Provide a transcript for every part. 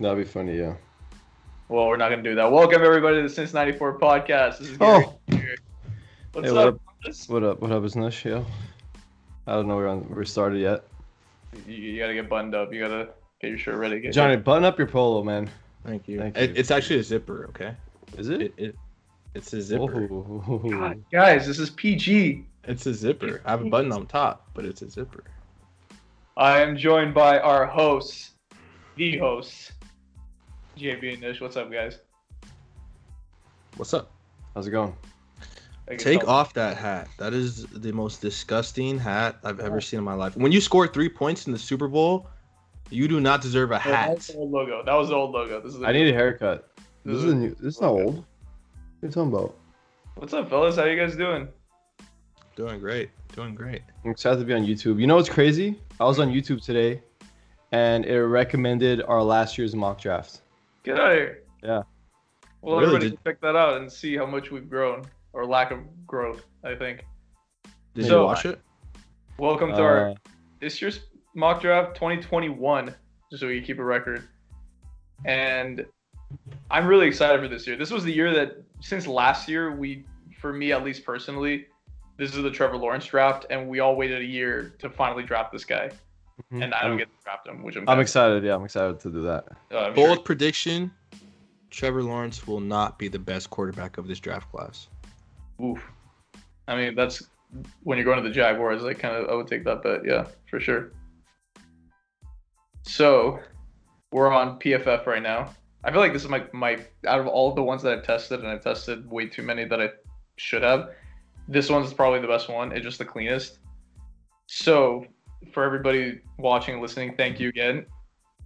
That'd be funny, yeah. Well, we're not gonna do that. Welcome everybody to the Since '94 podcast. This is Gary. Oh. What's Hey, what up? up? What up? What up, is Nush? Yeah. I don't know we're on we're started yet. You, you gotta get buttoned up. You gotta get your shirt ready. Get Johnny, button up your polo, man. Thank you. Thank It- you. it's actually a zipper, okay? Is it? It, it it's a zipper. God, guys, this is PG. It's a zipper. I have a button on top, but it's a zipper. I am joined by our hosts, the hosts, JB and Nish. What's up, guys? What's up? How's it going? Take I'll- off that hat. That is the most disgusting hat I've ever seen in my life. When you score three points in the Super Bowl, you do not deserve a Oh, that was hat. the old logo. That was the old logo. This is. The I need a haircut. This This is- is a new this is not old. What are you talking about? What's up, fellas? How you guys doing? Doing great. Doing great. I'm excited to be on YouTube. You know what's crazy? I was on YouTube today and it recommended our last year's mock draft. Get out of here. Yeah. Well, Really, everybody did- check that out and see how much we've grown or lack of growth. I think. Did So- you watch it? Welcome to our Uh, this year's mock draft 2021, just so we keep a record. And I'm really excited for this year. This was the year that since last year we, for me at least personally, this is the Trevor Lawrence draft, and we all waited a year to finally draft this guy, and I don't I'm, get to draft him, which I'm. I'm kinda- excited. Yeah, I'm excited to do that. uh, I'm sure- Bold prediction Trevor Lawrence will not be the best quarterback of this draft class. Oof. I mean, that's when you're going to the Jaguars. I kind of I would take that bet. Yeah, for sure. So, we're on PFF right now. I feel like this is my my out of all the ones that I've tested, and I've tested way too many that I should have. This one's probably the best one. It's just the cleanest. So, for everybody watching and listening, thank you again.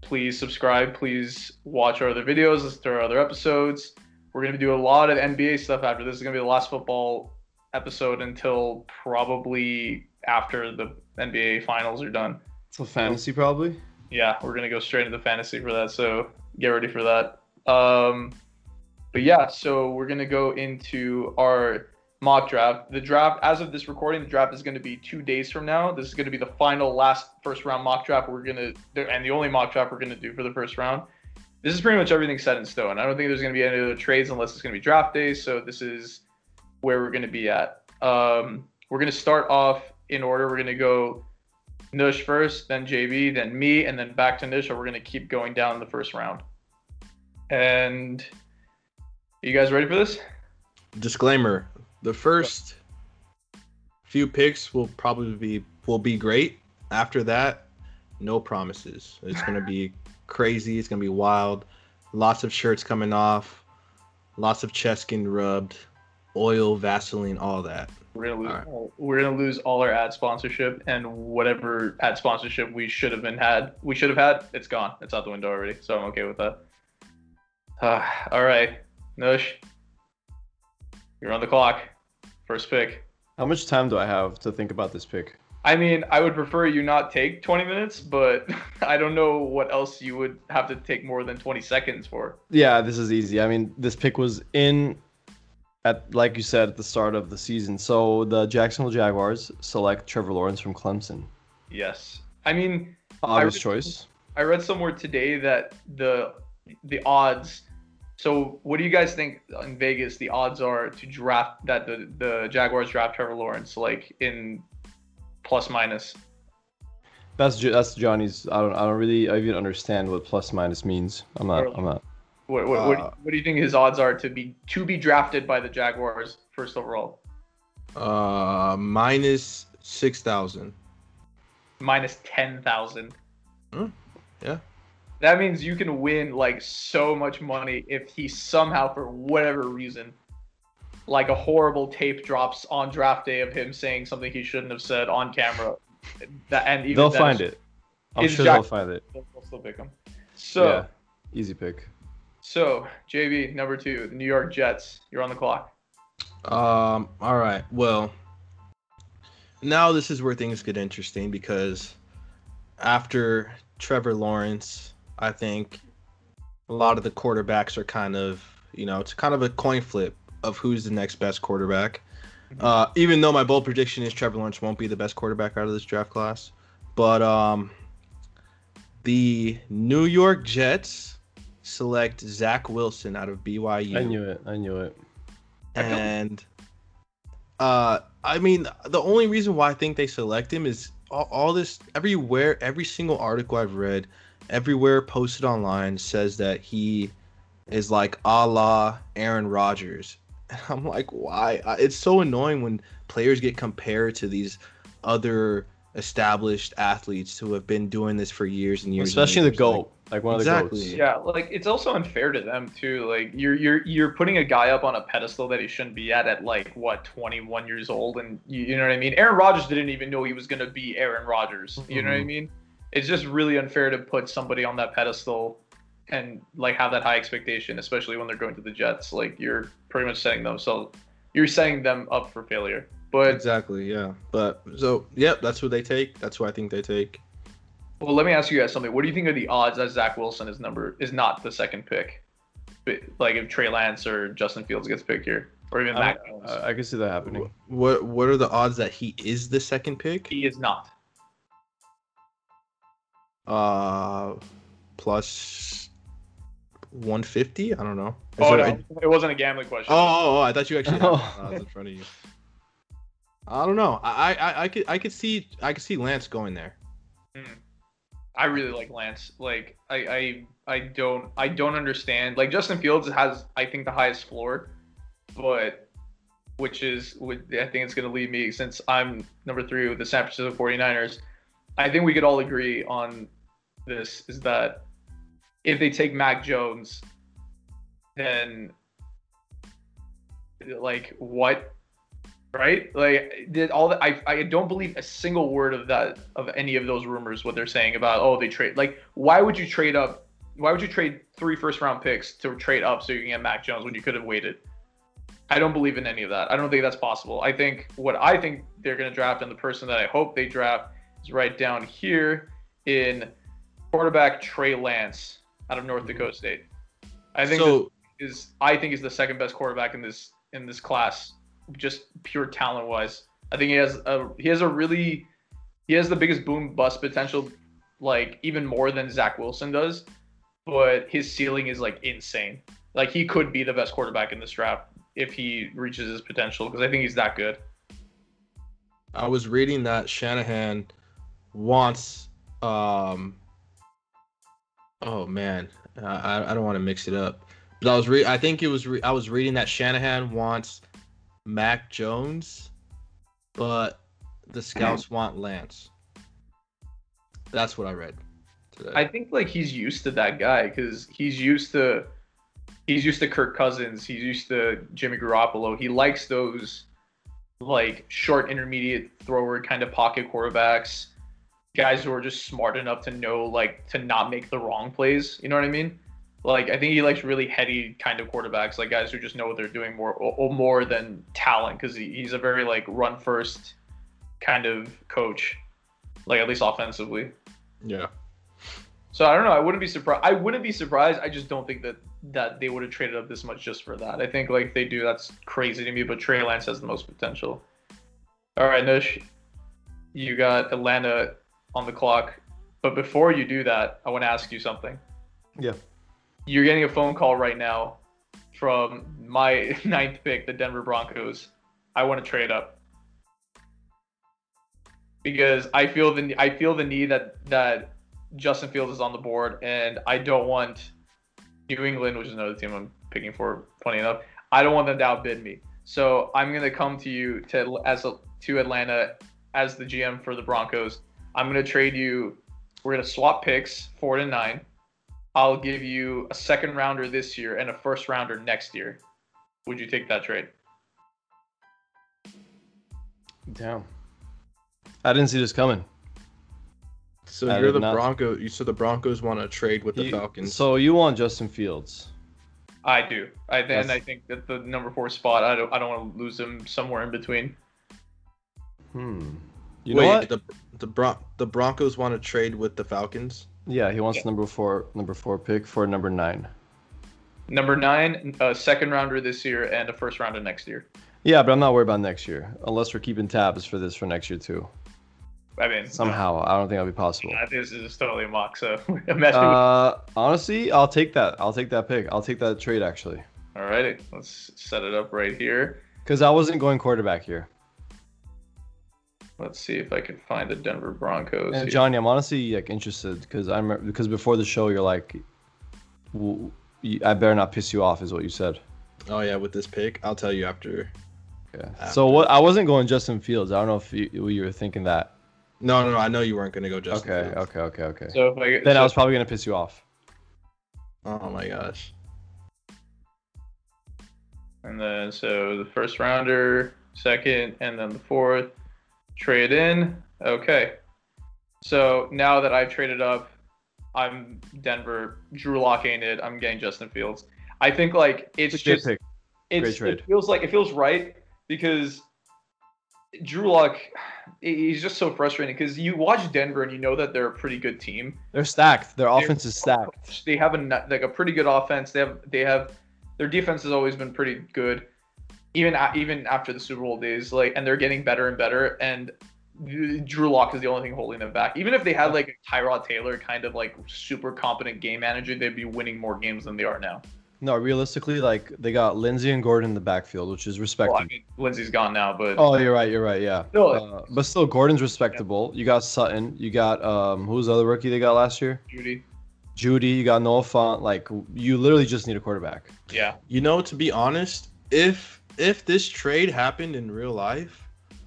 Please subscribe. Please watch our other videos. Listen to our other episodes. We're gonna do a lot of NBA stuff after this. Is gonna be the last football episode until probably after the NBA finals are done. So fantasy probably. Yeah, we're gonna go straight into fantasy for that. So get ready for that. Um, but yeah, so we're gonna go into our mock draft. The draft, as of this recording, the draft is gonna be two days from now. This is gonna be the final, last first round mock draft we're gonna, and the only mock draft we're gonna do for the first round. This is pretty much everything set in stone. I don't think there's gonna be any other trades unless it's gonna be draft days. So this is where we're gonna be at. Um, we're gonna start off in order. We're gonna go Nush first, then JB, then me, and then back to Nush. Or we're gonna keep going down the first round. And you guys ready for this? Disclaimer: the first few picks will probably be will be great. After that, no promises. It's gonna be crazy. It's gonna be wild. Lots of shirts coming off. Lots of chest getting rubbed. Oil, Vaseline, all that. We're gonna lose. Alright. all, we're gonna lose all our ad sponsorship and whatever ad sponsorship we should have been had. We should have had. It's gone. It's out the window already. So I'm okay with that. Uh, all right, Nush, you're on the clock. First pick. How much time do I have to think about this pick? I mean, I would prefer you not take 20 minutes, but I don't know what else you would have to take more than 20 seconds for. Yeah, this is easy. I mean, this pick was in at like you said at the start of the season. So the Jacksonville Jaguars select Trevor Lawrence from Clemson. Yes. I mean, Obvious I- choice. I read somewhere today that the the odds. So, what do you guys think in Vegas the odds are to draft that the the Jaguars draft Trevor Lawrence like in plus minus? That's that's Johnny's. I don't I don't really I even understand what plus minus means. I'm not. I'm not. What what, what, Uh, what do you think his odds are to be to be drafted by the Jaguars first overall? Uh, minus six thousand. Minus ten thousand. Hmm, yeah. That means you can win like so much money if he somehow, for whatever reason, like a horrible tape drops on draft day of him saying something he shouldn't have said on camera. That and even They'll then, find it. I'm sure Jack- they'll find it. They'll, they'll still pick him. So, yeah, easy pick. so JB number two, the New York Jets. You're on the clock. Um. All right. Well, now this is where things get interesting because after Trevor Lawrence, I think a lot of the quarterbacks are kind of, you know, it's kind of a coin flip of who's the next best quarterback. Uh, even though my bold prediction is Trevor Lawrence won't be the best quarterback out of this draft class, but um, the New York Jets select Zach Wilson out of BYU. I knew it. I knew it. and uh i mean the only reason why i think they select him is all, all this everywhere every single article i've read everywhere posted online says that he is like a la aaron Rodgers. and i'm like why it's so annoying when players get compared to these other established athletes who have been doing this for years and years Especially the years. Like, goat, like, one of the goats. Yeah, like it's also unfair to them too. Like you're you're you're putting a guy up on a pedestal that he shouldn't be at at like what 21 years old, and you, you know what I mean. Aaron Rodgers didn't even know he was gonna be Aaron Rodgers. You know what I Mhm. mean? It's just really unfair to put somebody on that pedestal and like have that high expectation, especially when they're going to the Jets. Like you're pretty much setting themselves, you're setting them up for failure. But exactly yeah but so yep that's who they take that's who i think they take Well, let me ask you guys something. What do you think are the odds that Zach Wilson is number is not the second pick? But, Like if Trey Lance or Justin Fields gets picked here, or even I, Mac Jones, I, I can see that happening. What what are the odds that he is the second pick? he is not. Uh, plus one fifty. I don't know. Is Oh no, a- it wasn't a gambling question. oh, oh, oh, I thought you actually had Oh. in front of you. I don't know. I, I I could I could see I could see Lance going there. I really like Lance. Like I, I I don't I don't understand. Like Justin Fields has I think the highest floor, but which is would I think it's gonna lead me since I'm number three with the San Francisco 49ers. I think we could all agree on this is that if they take Mac Jones, then like what right? Like did all that I I don't believe a single word of that of any of those rumors what they're saying about oh they trade like why would you trade up why would you trade three first round picks to trade up so you can get Mac Jones when you could have waited? I don't believe in any of that. I don't think that's possible. I think what I think they're going to draft and the person that I hope they draft is right down here in quarterback Trey Lance out of North Dakota State. I think so. is I think is the second best quarterback in this in this class just pure talent wise. I think he has a he has a really he has the biggest boom bust potential, like even more than Zach Wilson does. But his ceiling is like insane. Like he could be the best quarterback in this draft if he reaches his potential because I think he's that good. I was reading that Shanahan wants. Um. Oh man, I I don't want to mix it up, but I was re- I think it was re- I was reading that Shanahan wants Mac Jones, but the scouts want Lance. That's what I read today. I think like he's used to that guy because he's used to he's used to Kirk Cousins, he's used to Jimmy Garoppolo. He likes those like short intermediate thrower kind of pocket quarterbacks, guys who are just smart enough to know like to not make the wrong plays. You know what I mean? Like I think he likes really heady kind of quarterbacks, like guys who just know what they're doing more or, or more than talent, because he, he's a very like run first kind of coach, like at least offensively. yeah. So I don't know. I wouldn't be surprised. I wouldn't be surprised. I just don't think that that they would have traded up this much just for that. I think like they do, that's crazy to me. But Trey Lance has the most potential. All right, Nish, you got Atlanta on the clock. But before you do that, I want to ask you something. Yeah. You're getting a phone call right now from my ninth pick, the Denver Broncos. I want to trade up because I feel the I feel the need that that Justin Fields is on the board, and I don't want New England, which is another team I'm picking for. Funny enough, I don't want them to outbid me. So I'm gonna come to you to as a, to Atlanta as the GM for the Broncos. I'm gonna trade you. We're gonna swap picks, four to nine. I'll give you a second rounder this year and a first rounder next year. Would you take that trade? Damn. I didn't see this coming. So I you're the not- Broncos. You said the Broncos want to trade with the You- Falcons. So you want Justin Fields? I do. I and I think that the number four spot. I don't. I don't want to lose him somewhere in between. Hmm. You Wait, know what? the the Bron- the Broncos want to trade with the Falcons. Yeah, he wants Yeah. number four, number four pick for number nine. Number nine, a second rounder this year and a first rounder next year. Yeah, but I'm not worried about next year, unless we're keeping tabs for this for next year too. I mean, somehow. I don't think that'll be possible. I think this is totally a mock. So imagine. Uh, honestly, I'll take that. I'll take that pick. I'll take that trade actually, Alrighty, let's set it up right here. because I wasn't going quarterback here. Let's see if I can find the Denver Broncos. And here. Johnny, I'm honestly like interested because I'm because before the show you're like, "W- you- I better not piss you off, is what you said. Oh yeah, with this pick, I'll tell you after. Yeah. After. So what? I wasn't going Justin Fields. I don't know if you, you were thinking that. No, no, no. I know you weren't gonna go Justin. okay, Fields. okay, okay, okay. So if I then so, I was probably gonna piss you off. Oh my gosh. and then so the first rounder, second, and then the fourth. Trade in. Okay. So now that I've traded up, I'm Denver. Drew Lock ain't it. I'm getting Justin Fields. I think like it's It's just it's, it feels like it feels right because Drew Lock, he's just so frustrating because you watch Denver and you know that they're a pretty good team. They're stacked. Their They're offense is stacked. They have a like a pretty good offense. They have they have their defense has always been pretty good, even even after the Super Bowl days. Like, and they're getting better and better. And Drew Lock is the only thing holding them back. Even if they had like a Tyrod Taylor kind of like super competent game manager, they'd be winning more games than they are now. No, realistically, like they got Lindsay and Gordon in the backfield, which is Well, respectable. I mean, Lindsay's gone now, but Oh, you're right. You're right. Yeah. Still- Uh, but still, Gordon's respectable. You got Sutton. You got um, who's the other rookie they got last year? Jeudy, Jeudy. You got Noah Fant. Like you literally just need a quarterback. yeah. You know, to be honest, if if this trade happened in real life,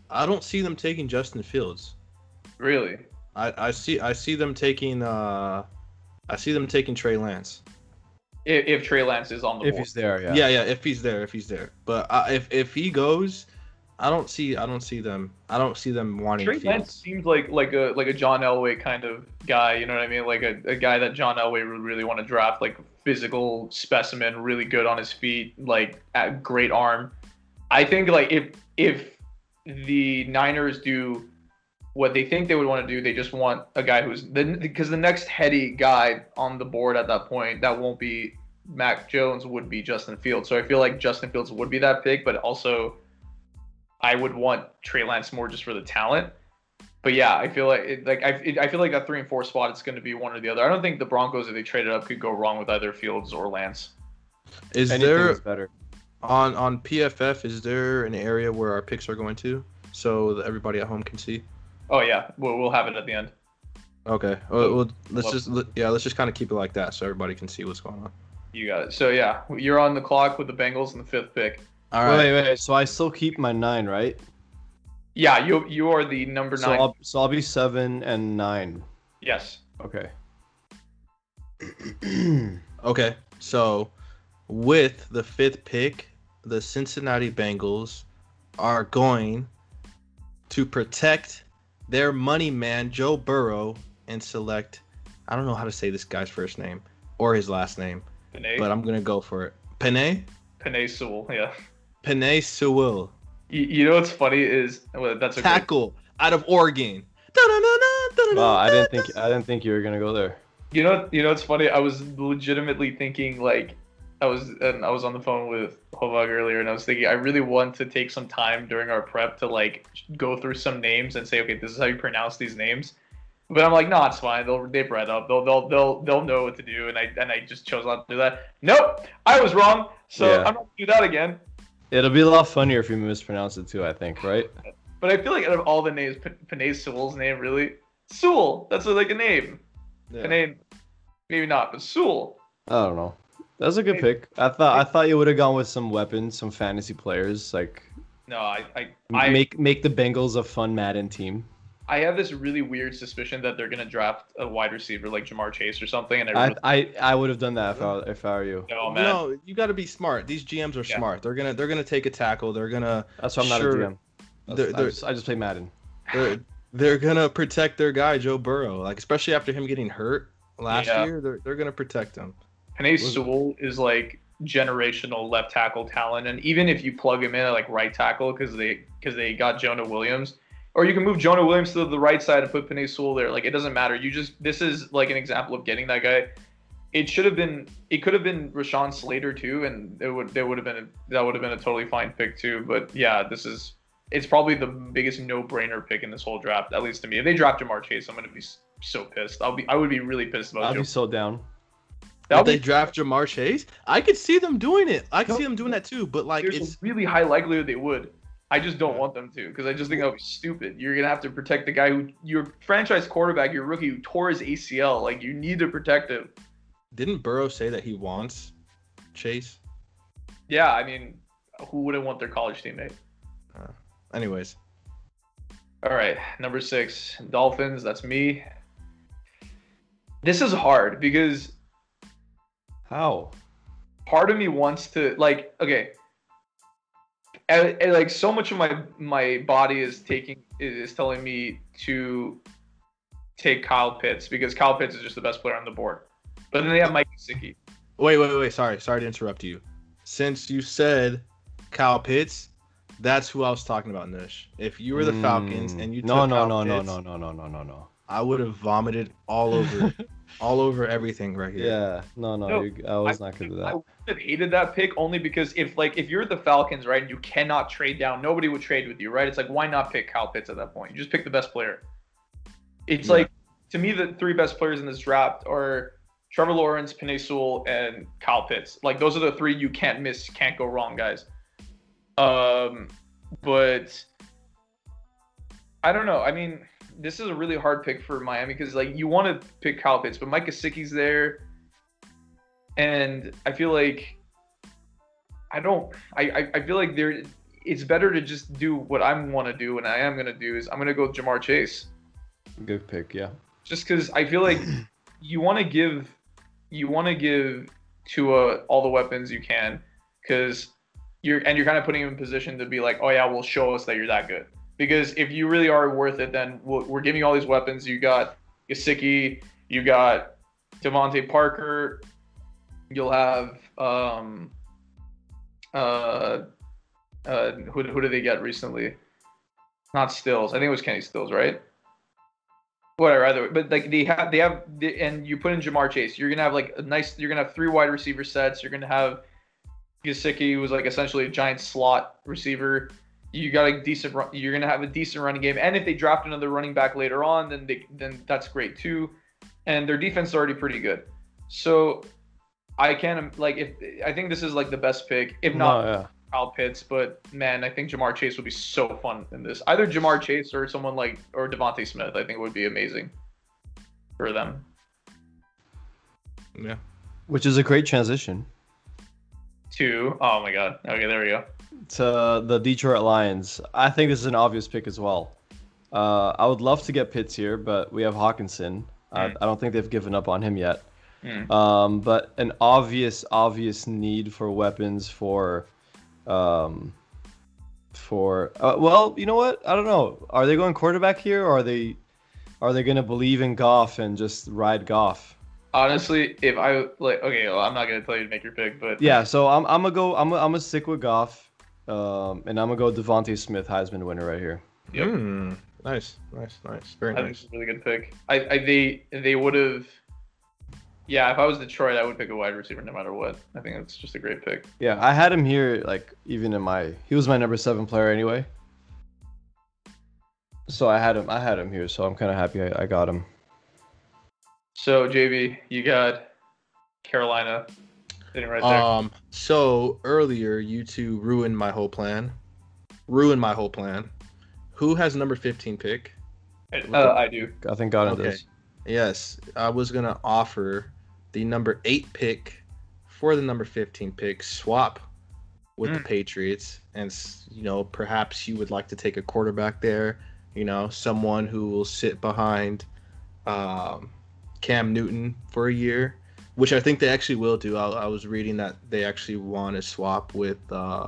I don't see them taking Justin Fields. Really? I, I see I see them taking uh I see them taking Trey Lance. If, if Trey Lance is on the If board. he's there, yeah. Yeah, yeah, if he's there, if he's there. But uh, if if he goes, I don't see I don't see them I don't see them wanting Trey Lance Fields. seems like like a like a John Elway kind of guy. You know what I mean? Like a, a guy that John Elway would really want to draft. Like physical specimen, really good on his feet, like at great arm. I think like if if the Niners do what they think they would want to do, they just want a guy who's the because the next heady guy on the board at that point that won't be Mac Jones would be Justin Fields. So I feel like Justin Fields would be that pick, but also I would want Trey Lance more just for the talent. But yeah, I feel like it, like I, it, I feel like that three and four spot it's going to be one or the other. I don't think the Broncos if they traded up could go wrong with either Fields or Lance. Is Anything there is better. On on PFF is there an area where our picks are going to so that everybody at home can see? Oh yeah, we'll, we'll have it at the end. Okay. Well, well let's Love- just yeah, let's just kind of keep it like that so everybody can see what's going on. You got it. So yeah, you're on the clock with the Bengals in the fifth pick. All right. Wait, wait. So I still keep my nine, right? Yeah, you you are the number So nine. I'll, so I'll be seven and nine. yes. Okay. Okay, so with the fifth pick, the Cincinnati Bengals are going to protect their money man, Joe Burrow, and select. I don't know how to say this guy's first name or his last name, Penei. but I'm gonna go for it. Penei? Penei Sewell. Yeah. Penei Sewell. You, you know what's funny is well, that's a great, Tackle out of Oregon. Wow, I didn't think I didn't think you were gonna go there. You know, you know, it's funny. I was legitimately thinking like, I was and I was on the phone with Hovag earlier, and I was thinking I really want to take some time during our prep to like go through some names and say, okay, this is how you pronounce these names. But I'm like, no, it's fine. They'll they've read up. They'll they'll they'll they'll know what to do, and I and I just chose not to do that. Nope, I was wrong. So Yeah. I'm not gonna do that again. It'll be a lot funnier if you mispronounce it too. I think, right? But I feel like out of all the names, P- Penei Sewell's name really Sewell. That's like a name. Yeah. name. maybe not, but Sewell. I don't know. That's a good pick. I thought I thought you would have gone with some weapons, some fantasy players, like No, I I I, make make the Bengals a fun Madden team. I have this really weird suspicion that they're gonna draft a wide receiver like Ja'Marr Chase or something, and I, I really, I, I would have done that if I if I were you. no man. No, you got to be smart. These GMs are Yeah. smart. They're gonna they're gonna take a tackle. They're gonna That's why I'm not a GM. They're- I, they're- just, I just play Madden. they're they're gonna protect their guy Joe Burrow. Like especially after him getting hurt last Yeah. year, they're they're gonna protect him. Penei Sewell is like generational left tackle talent, and even if you plug him in at like right tackle because they because they got Jonah Williams, or you can move Jonah Williams to the right side and put Penei Sewell there. Like it doesn't matter. You just this is like an example of getting that guy. It should have been. It could have been Rashawn Slater too, and it would. There would have been. A, that would have been a totally fine pick too. But yeah, this is it's probably the biggest no-brainer pick in this whole draft, at least to me. If they draft Ja'Marr Chase, I'm gonna be so pissed. I'll be I would be really pissed about I'd Joe. be so down. That'll If they be draft Ja'Marr Chase, I could see them doing it. I could No. see them doing that too. But like, there's it's a really high likelihood they would. I just don't want them to because I just think that would be stupid. You're gonna have to protect the guy who your franchise quarterback, your rookie who tore his ACL. Like you need to protect him. didn't Burrow say that he wants Chase? Yeah, I mean, who wouldn't want their college teammate? Uh, anyways, All right, number six, Dolphins. That's me. This is hard because How? part of me wants to like okay and, and, like so much of my my body is taking is telling me to take Kyle Pitts because Kyle Pitts is just the best player on the board. But then they have Mike Gesicki. wait, wait, wait. Sorry, sorry to interrupt you. Since you said Kyle Pitts, that's who I was talking about, Nish. If you were the Falcons Mm. and you no took no Kyle no no no no no no no no. I would have vomited all over, all over everything right here. Yeah, no no, No, you, I was not gonna do that. I would have hated that pick only because if like if you're the Falcons, right, and you cannot trade down, nobody would trade with you, right? It's like why not pick Kyle Pitts at that point? You just pick the best player. It's Yeah. like to me the three best players in this draft are Trevor Lawrence, Penei Sewell, and Kyle Pitts. Like those are the three you can't miss, can't go wrong, guys. Um, but I don't know. I mean, this is a really hard pick for Miami because like you want to pick Kyle Pitts, but Mike Gesicki's there, and I feel like I don't. I I, I feel like there. It's better to just do what I want to do, and I am gonna do is I'm gonna go with Ja'Marr Chase Good pick, yeah. just because I feel like you want to give you want to give Tua all the weapons you can because you're and you're kind of putting him in position to be like, oh yeah, well show us that you're that good. Because if you really are worth it, then we're giving you all these weapons. You got Gesicki, you got DeVante Parker, you'll have um uh uh who who did they get recently? Not Stills. I think it was Kenny Stills, right? whatever either way. but like they have they have and you put in Ja'Marr Chase you're gonna have like a nice you're gonna have three wide receiver sets you're gonna have Gesicki who was like essentially a giant slot receiver you got a decent run, you're gonna have a decent running game and if they draft another running back later on then they then that's great too and their defense is already pretty good so I can't like if I think this is like the best pick if not No, yeah. Kyle Pitts, but man, I think Ja'Marr Chase would be so fun in this. Either Ja'Marr Chase or someone like or DeVonta Smith, I think would be amazing for them. Yeah. Which is a great transition Two. Oh my god. Okay, there we go. To the Detroit Lions. I think this is an obvious pick as well. Uh, I would love to get Pitts here, but we have Hockenson. I, Mm. I don't think they've given up on him yet. Mm. Um, but an obvious, obvious need for weapons for, um, for uh, well, you know what? I don't know. Are they going quarterback here, or are they, are they gonna believe in Goff and just ride Goff? Honestly, if I like, okay, well, I'm not gonna tell you to make your pick, but Yeah. So I'm, I'm gonna go. I'm, I'm gonna stick with Goff, um, and I'm gonna go DeVonta Smith, Heisman winner right here. Yep. Hmm. Nice, nice, nice. Very I think nice. it's a really good pick. I, I they they would have. Yeah, if I was Detroit, I would pick a wide receiver no matter what. I think it's just a great pick. Yeah, I had him here, like even in my, he was my number seven player anyway. So I had him, I had him here, so I'm kind of happy I, I got him. So JB, you got Carolina sitting right there. Um. So earlier, you two ruined my whole plan. Ruined my whole plan. Who has number fifteen pick? uh, I do. I think God him Okay. this. Yes, I was gonna offer the number eight pick for the number fifteen pick. Swap with the Mm. Patriots, and you know perhaps you would like to take a quarterback there. You know, someone who will sit behind um, Cam Newton for a year, which I think they actually will do. I, I was reading that they actually want to swap with uh,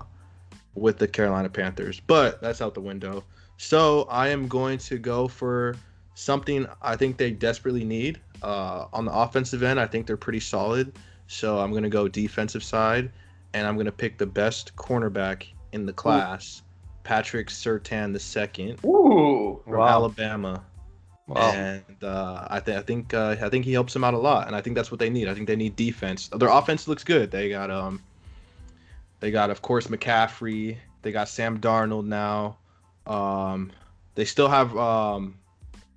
with the Carolina Panthers, but that's out the window. So I am going to go for something I think they desperately need uh, on the offensive end. I think they're pretty solid. So I'm going to go defensive side, and I'm going to pick the best cornerback in the class, Patrick Surtain the second Ooh. from Wow. Alabama. Wow. And uh, I, th- I think uh, I think he helps them out a lot, and I think that's what they need. I think they need defense. Their offense looks good. They got um, they got of course McCaffrey. They got Sam Darnold now. Um, they still have um,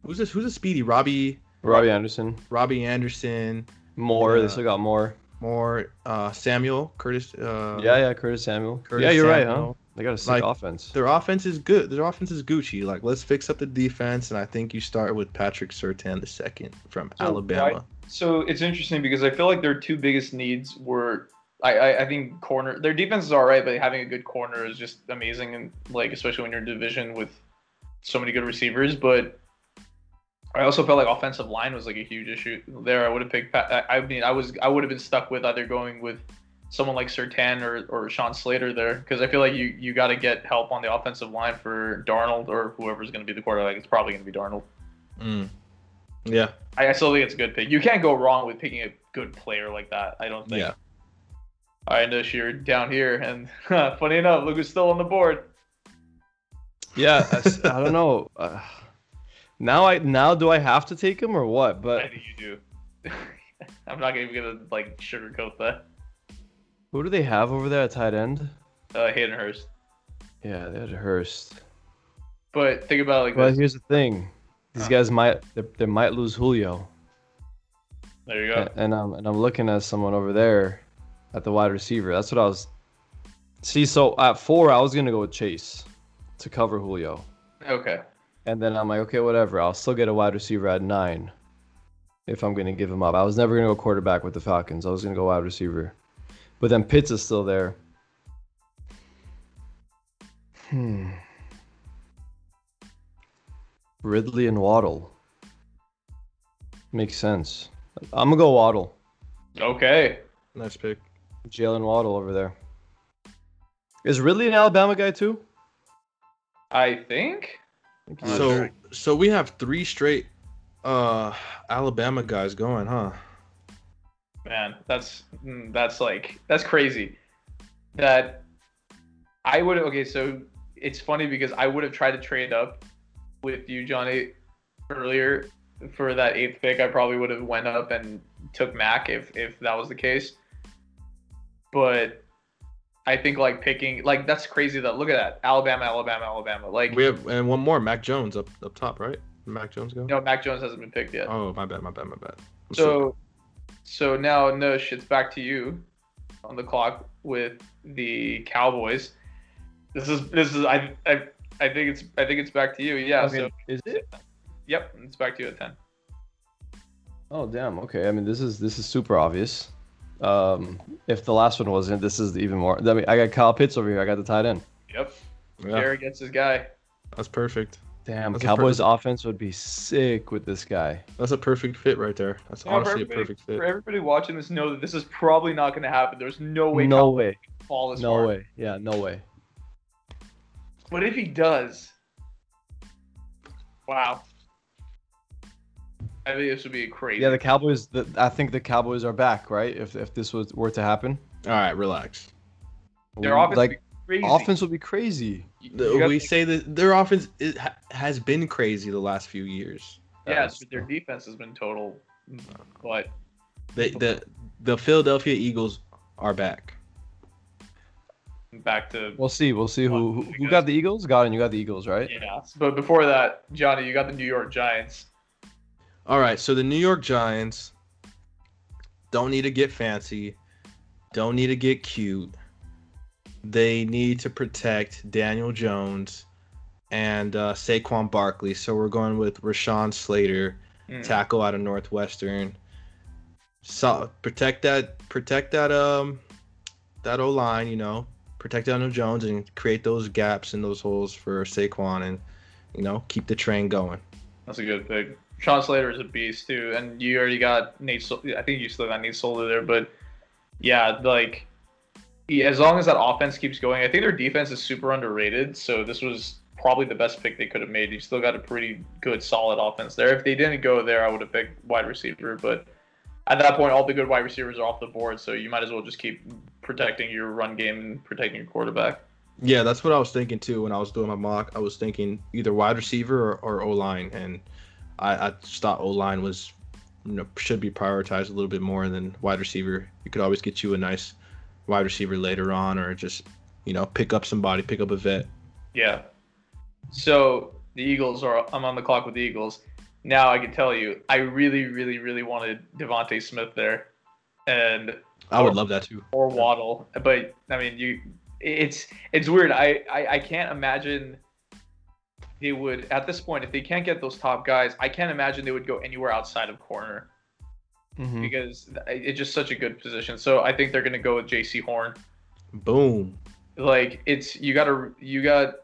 who's this? Who's a speedy? Robbie Robbie Anderson, Robbie Anderson, more. They still got more. more uh, Samuel Curtis. Uh, yeah, yeah, Curtis Samuel. Curtis yeah, you're right, huh? Samuel. They got a sick Like, offense. Their offense is good. Their offense is Gucci. Like, let's fix up the defense, and I think you start with Patrick Surtain the second from So, Alabama. So it's interesting because I feel like their two biggest needs were I, I, I think corner their defense is all right, but having a good corner is just amazing and like especially when you're in division with so many good receivers. But I also felt like offensive line was like a huge issue there. I would have picked. Pat, I, I mean, I was I would have been stuck with either going with someone like Surtain or, or Sean Slater there because I feel like you you got to get help on the offensive line for Darnold or whoever's going to be the quarterback. It's probably going to be Darnold. Mm. Yeah, I, I still think it's a good pick. You can't go wrong with picking a good player like that. I don't think. yeah. All right, Nish, you're down here, and funny enough, look who's still on the board. Yeah, I don't know. Uh, now I now do I have to take him or what? But I But think you do. I'm not even gonna like sugarcoat that. Who do they have over there at tight end? Uh, Hayden Hurst. Yeah, they had Hurst. But think about it like Well, this. here's the thing: these Huh. guys might they, they might lose Julio, There you go. and, and I'm and I'm looking at someone over there at the wide receiver. That's what I was. See, so at four, I was gonna go with Chase to cover Julio, Okay. and then I'm like, okay, whatever. I'll still get a wide receiver at nine if I'm gonna give him up. I was never gonna go quarterback with the Falcons. I was gonna go wide receiver, but then Pitts is still there. Hmm. Ridley and Waddle. Makes sense. I'm gonna go Waddle. Okay. Nice pick. Jaylen Waddle over there. Is Ridley an Alabama guy too? I think. I think I'm he not is. So, so we have three straight uh Alabama guys going, huh? Man, that's mm, that's like that's crazy. That I would okay. So it's funny because I would have tried to trade up with you, Johnny, earlier for that eighth pick. I probably would have went up and took Mac if if that was the case. But I think like picking like that's crazy. That look at that Alabama, Alabama, Alabama. Like We have and one more, Mac Jones up up top, right? Mac Jones go. no, Mac Jones hasn't been picked yet. Oh, my bad, my bad, my bad. I'm So, so now Nush, it's back to you on the clock with the Cowboys. This is this is I I, I think it's I think it's back to you. Yeah. I so is it? yep, it's back to you at ten. Oh damn. Okay. I mean, this is this is super obvious. Um, if the last one wasn't, this is even more. I mean, I got Kyle Pitts over here. I got the tight end. Yep. yeah, Jared gets his guy. that's perfect. Damn, That's a Cowboys offense would be sick with this guy. That's a perfect fit right there. That's You know, for honestly a everybody- perfect fit. For everybody watching this, know that this is probably not going to happen. There's no way. no Cowboys way. Fall this No far. way. Yeah, no way. But if he does, wow. I think this would be crazy. Yeah, the Cowboys. The, I think the Cowboys are back, right? If if this was were to happen, All right, relax. Their offense like would be crazy. offense would be crazy. You- The- you got- we say that their offense is, has been crazy the last few years. Yes, but their defense has been total. But They, the the Philadelphia Eagles are back. back to We'll see. We'll see who who, who got the Eagles. Got and You got the Eagles, right? yeah. But before that, Johnny, you got the New York Giants. All right, so the New York Giants don't need to get fancy, don't need to get cute. They need to protect Daniel Jones and uh, Saquon Barkley. So we're going with Rashawn Slater, Mm. tackle out of Northwestern. So protect that, protect that, um, that O line. You know, protect Daniel Jones and create those gaps and those holes for Saquon, and you know, keep the train going. That's a good pick. Sean Slater is a beast too, and you already got Nate. Sol- I think you still got Nate Solder there, but yeah, like yeah, as long as that offense keeps going, I think their defense is super underrated. So this was probably the best pick they could have made. You still got a pretty good, solid offense there. If they didn't go there, I would have picked wide receiver, but at that point, all the good wide receivers are off the board, so you might as well just keep protecting your run game and protecting your quarterback. Yeah, that's what I was thinking too when I was doing my mock. I was thinking either wide receiver or, or O line, and I, I just thought O line was you know should be prioritized a little bit more than wide receiver. You could always get you a nice wide receiver later on, or just you know pick up somebody, pick up a vet. Yeah. So the Eagles are. I'm on the clock with the Eagles. Now I can tell you, I really, really, really wanted DeVonta Smith there, and I would love that too. or Waddle. But I mean, you, it's it's weird. I, I I can't imagine they would at this point if they can't get those top guys. I can't imagine they would go anywhere outside of corner Mhm. because it's just such a good position. So I think they're gonna go with Jaycee Horn. Boom. Like it's you gotta you got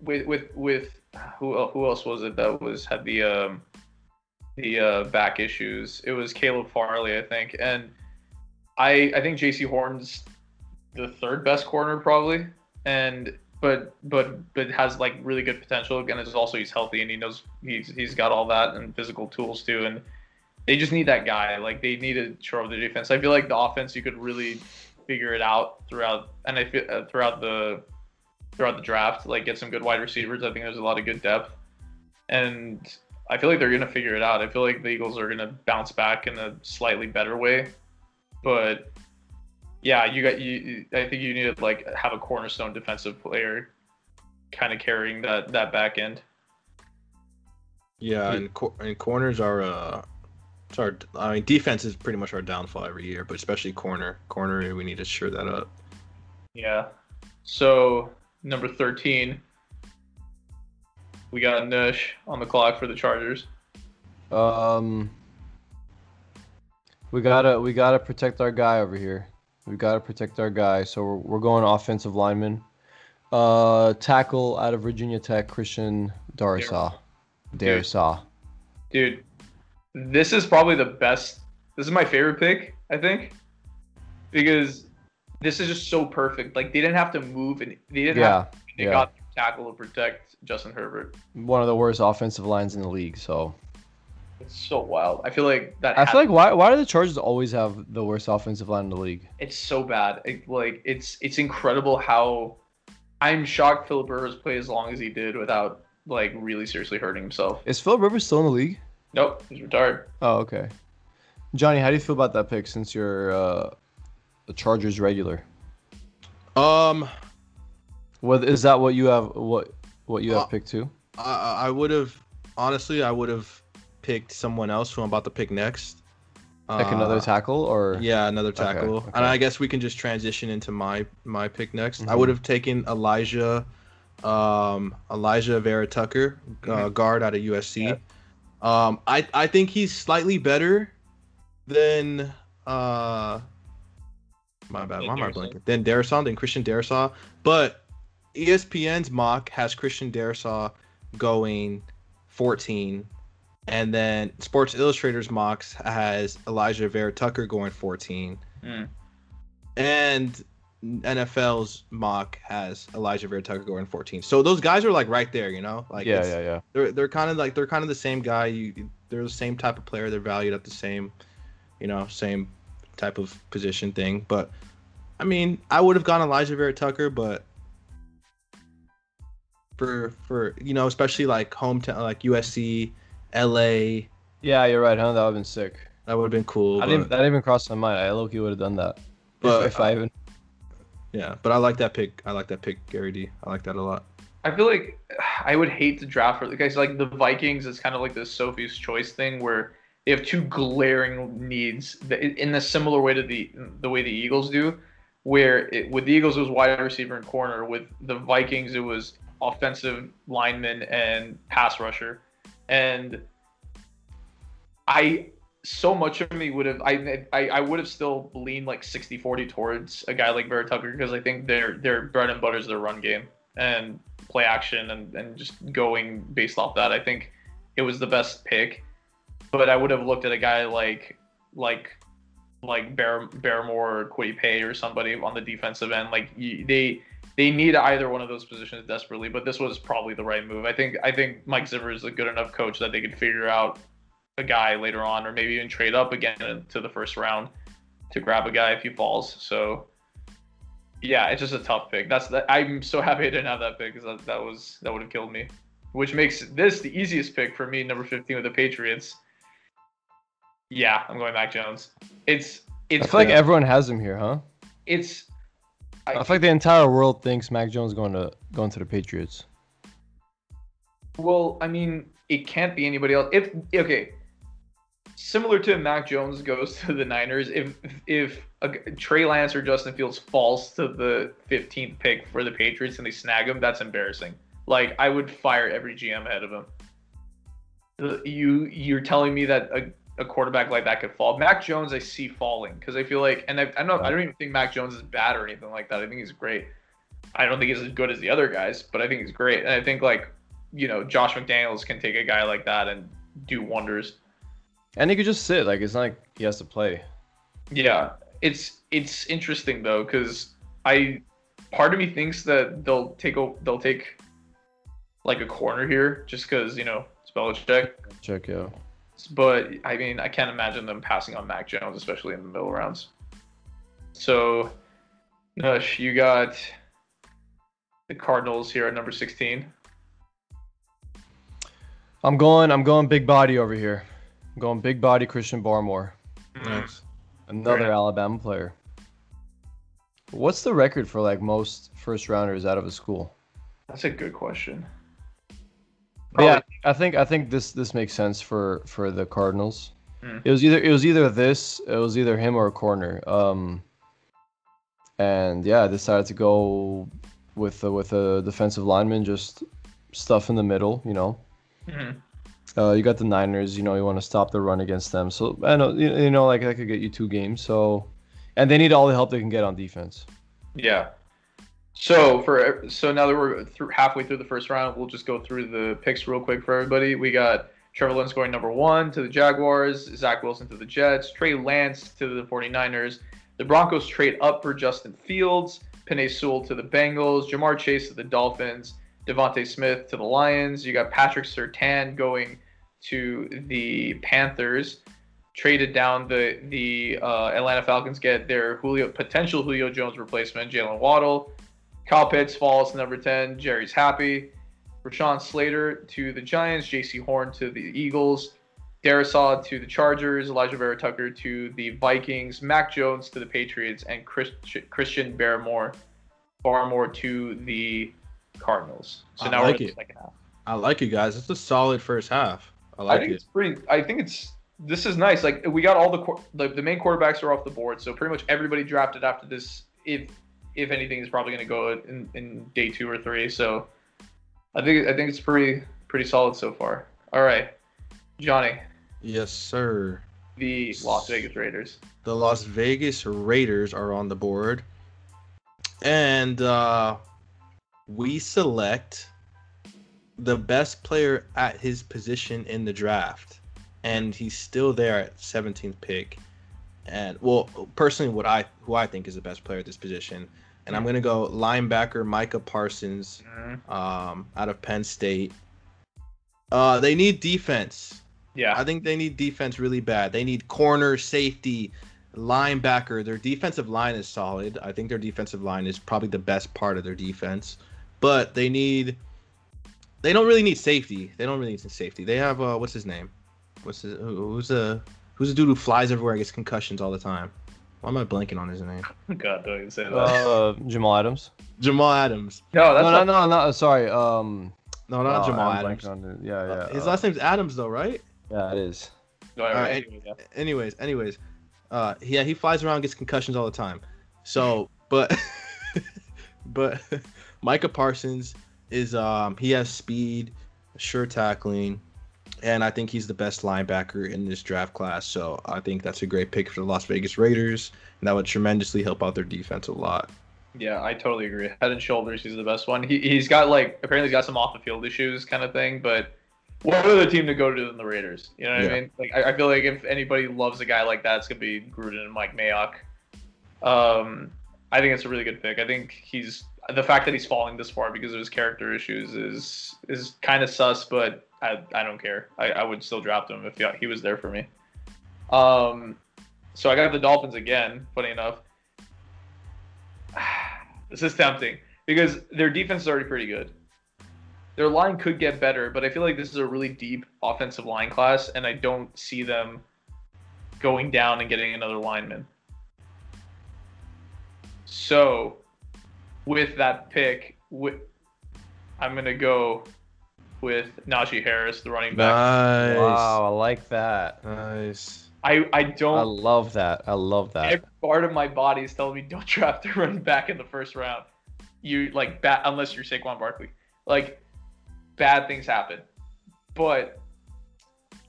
with with with who who else was it that was had the um the uh back issues? It was Caleb Farley, I think, and I I think Jaycee Horn's the third best corner probably, and but but but has like really good potential. And it's also he's healthy and he knows he's he's got all that and physical tools too. And they just need that guy. Like they need to shore up the defense. I feel like the offense you could really figure it out throughout and I feel uh, throughout the throughout the draft. Like get some good wide receivers. I think there's a lot of good depth, and I feel like they're gonna figure it out. I feel like the Eagles are gonna bounce back in a slightly better way, but yeah, you got you. I think you need to like have a cornerstone defensive player, kind of carrying that that back end. Yeah, and and corners are uh, it's our. I mean, defense is pretty much our downfall every year, but especially corner. Corner, we need to shore that up. Yeah. So number thirteen, we got Nush on the clock for the Chargers. Um, we gotta we gotta protect our guy over here. We gotta protect our guy. So we're, we're going offensive lineman. Uh, tackle out of Virginia Tech, Christian Darrisaw. Darrisaw. Dude, this is probably the best. This is my favorite pick, I think, because this is just so perfect. Like they didn't have to move, and they didn't have. Yeah, They yeah. got tackle to protect Justin Herbert. one of the worst offensive lines in the league. So It's so wild. I feel like that. I feel like why why do the Chargers always have the worst offensive line in the league? it's so bad. It, like it's it's incredible how. I'm shocked Philip Rivers played as long as he did without like really seriously hurting himself. Is Philip Rivers still in the league? Nope, he's retired. Oh, okay. Johnny, how do you feel about that pick since you're uh, the Chargers regular? Um, What is that? What you have? What what you have Uh, picked too? I, I would have honestly, I would have picked someone else who I'm about to pick next. Like another Uh, tackle or Yeah, another tackle. okay. And I guess we can just transition into my my pick next. I Mhm. would have taken Elijah, um, Elijah Vera Tucker, uh, guard out of USC. Yeah. Um, I I think he's slightly better than uh, my bad, Than why am I Darrisaw. blanking? Than Darrisaw, than Christian Darrisaw. But ESPN's mock has Christian Darrisaw going 14 and then Sports Illustrators mocks has Elijah Vera Tucker going 14. Mm. And NFL's mock has Elijah Vera Tucker going 14. So those guys are like right there, you know? Like yeah, yeah, yeah. They're they're kind of like they're kind of the same guy. You they're the same type of player. They're valued at the same, you know, same type of position thing. But I mean, I would have gone Elijah Vera Tucker, but for for you know, especially like hometown like USC, LA, Yeah, you're right, huh? That would have been sick. that would have been cool. I didn't. That didn't even cross my mind. I low key would have done that. But, if, if I even. Yeah, but I like that pick. I like that pick, Gary D. I like that a lot. I feel like I would hate to draft for the guys like the Vikings. It's kind of like this Sophie's choice thing where they have two glaring needs in a similar way to the the way the Eagles do. Where it, with the Eagles it was wide receiver and corner. With the Vikings it was offensive lineman and pass rusher. And I so much of me would have I I, I would have still leaned like 60-40 towards a guy like Vera Tucker because I think their their bread and butter is their run game and play action and, and just going based off that. I think it was the best pick. But I would have looked at a guy like like like Bear Barrymore or Kwity Paye or somebody on the defensive end. Like they they need either one of those positions desperately, but this was probably the right move. I think I think Mike Zimmer is a good enough coach that they could figure out a guy later on, or maybe even trade up again to the first round to grab a guy if he falls. So yeah, it's just a tough pick. That's that. I'm so happy I didn't have that pick because that, that was that would have killed me. Which makes this the easiest pick for me, number 15 with the Patriots. Yeah, I'm going Mac Jones. It's it's I feel like everyone has him here, huh? it's I feel like the entire world thinks Mac Jones going to going to the Patriots. Well, I mean, it can't be anybody else. If okay, similar to Mac Jones goes to the Niners, if if a, Trey Lance or Justin Fields falls to the 15th pick for the Patriots and they snag him, that's embarrassing. Like I would fire every GM ahead of him. You you're telling me that a, a quarterback like that could fall? Mac Jones, I see falling because I feel like, and I, I don't I don't even think Mac Jones is bad or anything like that. I think he's great. I don't think he's as good as the other guys, but I think he's great. And I think like you know Josh McDaniels can take a guy like that and do wonders. And he could just sit. Like it's not like he has to play. Yeah, it's it's interesting though because I part of me thinks that they'll take a they'll take like a corner here just because you know it's Belichick. Check yeah. But I mean, I can't imagine them passing on Mac Jones, especially in the middle rounds. So, Nush, you got the Cardinals here at number 16. I'm going. I'm going big body over here. I'm going big body Christian Barmore. Nice. Another Alabama player. What's the record for like most first rounders out of a school? That's a good question. But yeah, I think I think this this makes sense for for the Cardinals. Hmm. It was either it was either this, it was either him or a corner. Um, and yeah, I decided to go with a, with a defensive lineman, just stuff in the middle, you know. Mhm. Uh, you got the Niners, you know, you want to stop the run against them. So I know, you, know, like that could get you two games. So, and they need all the help they can get on defense. Yeah. So for so now that we're through, halfway through the first round, we'll just go through the picks real quick for everybody. We got Trevor Lawrence going number one to the Jaguars, Zach Wilson to the Jets, Trey Lance to the 49ers. The Broncos trade up for Justin Fields, Penei Sewell to the Bengals, Ja'Marr Chase to the Dolphins, DeVonta Smith to the Lions. You got Patrick Surtain going to the Panthers. Traded down the the uh, Atlanta Falcons get their Julio potential Julio Jones replacement, Jaylen Waddle. Kyle Pitts falls to number 10. Jerry's happy. Rashawn Slater to the Giants. Jaycee Horn to the Eagles. Darrisaw to the Chargers. Alijah Vera-Tucker to the Vikings. Mac Jones to the Patriots. And Chris, Christian Barmore, Barmore to the Cardinals. So I now like we're in it. the second half. I like you guys. It's a solid first half. I I think it. it's pretty. I think it's this is nice. Like we got all the the, the main quarterbacks are off the board, so pretty much everybody drafted after this. If if anything is probably going to go in, in day two or three. So I think I think it's pretty pretty solid so far. All right, Johnny, Yes, sir. the Las Vegas Raiders. The Las Vegas Raiders are on the board. And uh, we select the best player at his position in the draft. And he's still there at 17th pick. And well, personally, what I who I think is the best player at this position, and I'm gonna go linebacker Micah Parsons um, out of Penn State. Uh, they need defense. Yeah, I think they need defense really bad. They need corner, safety, linebacker. Their defensive line is solid. I think their defensive line is probably the best part of their defense. But they need they don't really need safety. They don't really need safety. They have uh what's his name? What's his who's a who's a dude who flies everywhere and gets concussions all the time? Why am I blanking on his name? God, don't even say that. Uh, Jamal Adams. Jamal Adams. no, that's no, not, no, no, no. Sorry. Um, No, not oh, Jamal I'm Adams. blanking on the- yeah, yeah. His uh, last name's Adams though, right? Yeah, it is. no, I- Alright. yeah. anyways, anyways, uh, yeah, he flies around, gets concussions all the time. So, but, but Micah Parsons is um he has speed, sure tackling, and I think he's the best linebacker in this draft class. So I think that's a great pick for the Las Vegas Raiders, and that would tremendously help out their defense a lot. Yeah, I totally agree. Head and shoulders, he's the best one. He he's got like apparently he's got some off the field issues kind of thing, but what other team to go to than the Raiders? You know what Yeah. I mean? Like I, I feel like if anybody loves a guy like that, it's gonna be Gruden and Mike Mayock. Um, I think it's a really good pick. I think he's the fact that he's falling this far because of his character issues is is kind of sus, but I, I don't care. I, I would still draft him if he, he was there for me. Um, so I got the Dolphins again. Funny enough, this is tempting because their defense is already pretty good. Their line could get better, but I feel like this is a really deep offensive line class, and I don't see them going down and getting another lineman. So, with that pick, wi- I'm gonna go with Najee Harris, the running back. Nice. Wow, I like that. Nice. I I I don't. I love that. I love that. Every part of my body is telling me don't draft a running back in the first round. You like bad unless you're Saquon Barkley. Like bad things happen, but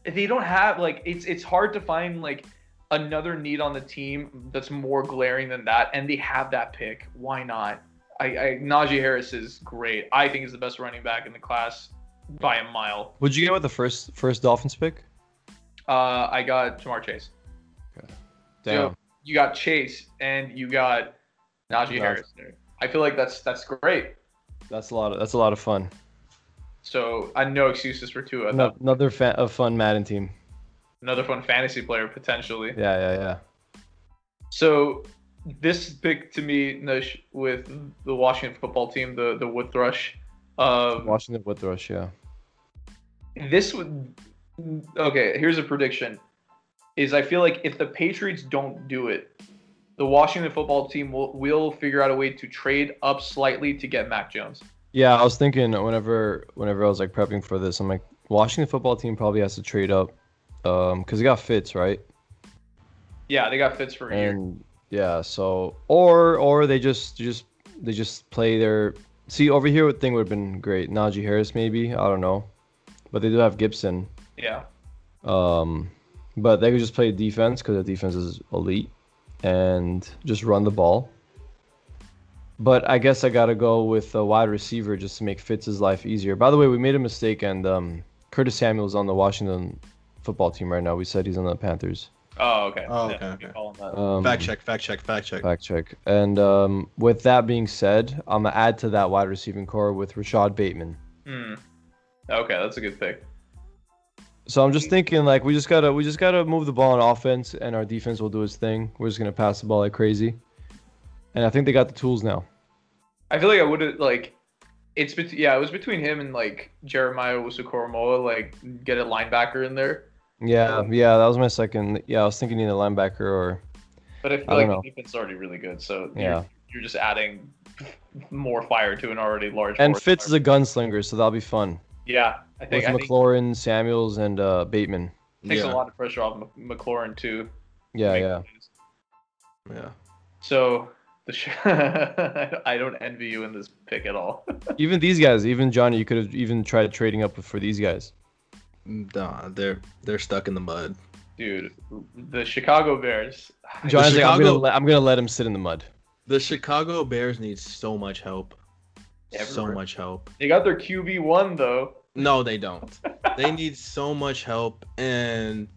they don't have like it's it's hard to find like another need on the team that's more glaring than that, and they have that pick. Why not? I, I Najee Harris is great. I think he's the best running back in the class by a mile. Would you get with the first first Dolphins pick? Uh, I got Ja'Marr Chase. Damn. So you got Chase and you got Najee. Harris there. I feel like that's that's great. That's a lot of that's a lot of fun. So I no excuses for Tua. Ano- Another fa- a fun Madden team. Another fun fantasy player potentially. Yeah, yeah, yeah. So this pick to me, Nush, with the Washington football team, the the Wood Thrush. Um, Washington Wood Thrush, yeah. this would okay. Here's a prediction: is I feel like if the Patriots don't do it, the Washington football team will will figure out a way to trade up slightly to get Mac Jones. Yeah, I was thinking whenever whenever I was like prepping for this, I'm like Washington football team probably has to trade up, um, because they got fits, right? Yeah, they got fits for a year. Yeah, so or or they just just they just play their see over here. What thing would have been great? Najee Harris maybe I don't know, but they do have Gibson. Yeah. Um, but they could just play defense because the defense is elite and just run the ball. But I guess I gotta go with a wide receiver just to make Fitz's life easier. By the way, we made a mistake and um, Curtis Samuel's on the Washington football team right now. We said he's on the Panthers. Oh, okay. Oh, okay, you can okay. call that. Um, fact check. Fact check. Fact check. Fact check. And um, with that being said, I'm gonna add to that wide receiving core with Rashod Bateman. Hmm. Okay, that's a good pick. So I'm just thinking like we just gotta we just gotta move the ball on offense and our defense will do its thing. We're just gonna pass the ball like crazy. And I think they got the tools now. I feel like I would have like. It's bet- yeah, it was between him and like Jeremiah Owusu-Koramoah, like get a linebacker in there. Yeah, yeah, that was my second. Yeah, I was thinking either linebacker or But I feel I like don't the defense is already really good, so Yeah. you're, you're just adding more fire to an already large. and Fitz is fire. a gunslinger, so that'll be fun. yeah. I With think I think McLaurin, Samuels, and uh, Bateman. takes a lot of pressure off Mc- McLaurin too. Yeah, yeah. plays. Yeah. So the sh- I don't envy you in this pick at all. Even these guys, even Johnny, you could have even tried trading up for these guys. Nah, they're they're stuck in the mud. Dude, the Chicago Bears. Johnny's like, I'm gonna let, I'm gonna let him sit in the mud. The Chicago Bears need so much help. So much help. They got their QB one though. No, they don't. they need so much help and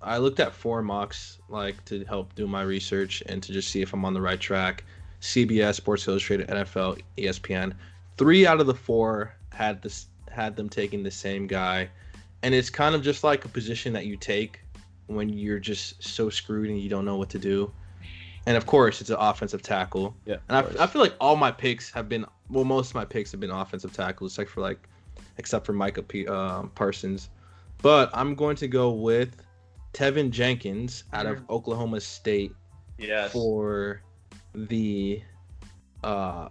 I looked at four mocks like to help do my research and to just see if I'm on the right track. CBS, Sports Illustrated, NFL, ESPN. Three out of the four had this had them taking the same guy. And it's kind of just like a position that you take when you're just so screwed and you don't know what to do. And of course, it's an offensive tackle. Yeah. And I. I feel like all my picks have been well, most of my picks have been offensive tackles, except for like, except for Micah P, um, Parsons. But I'm going to go with Teven Jenkins out of Oklahoma State Yes. for the uh,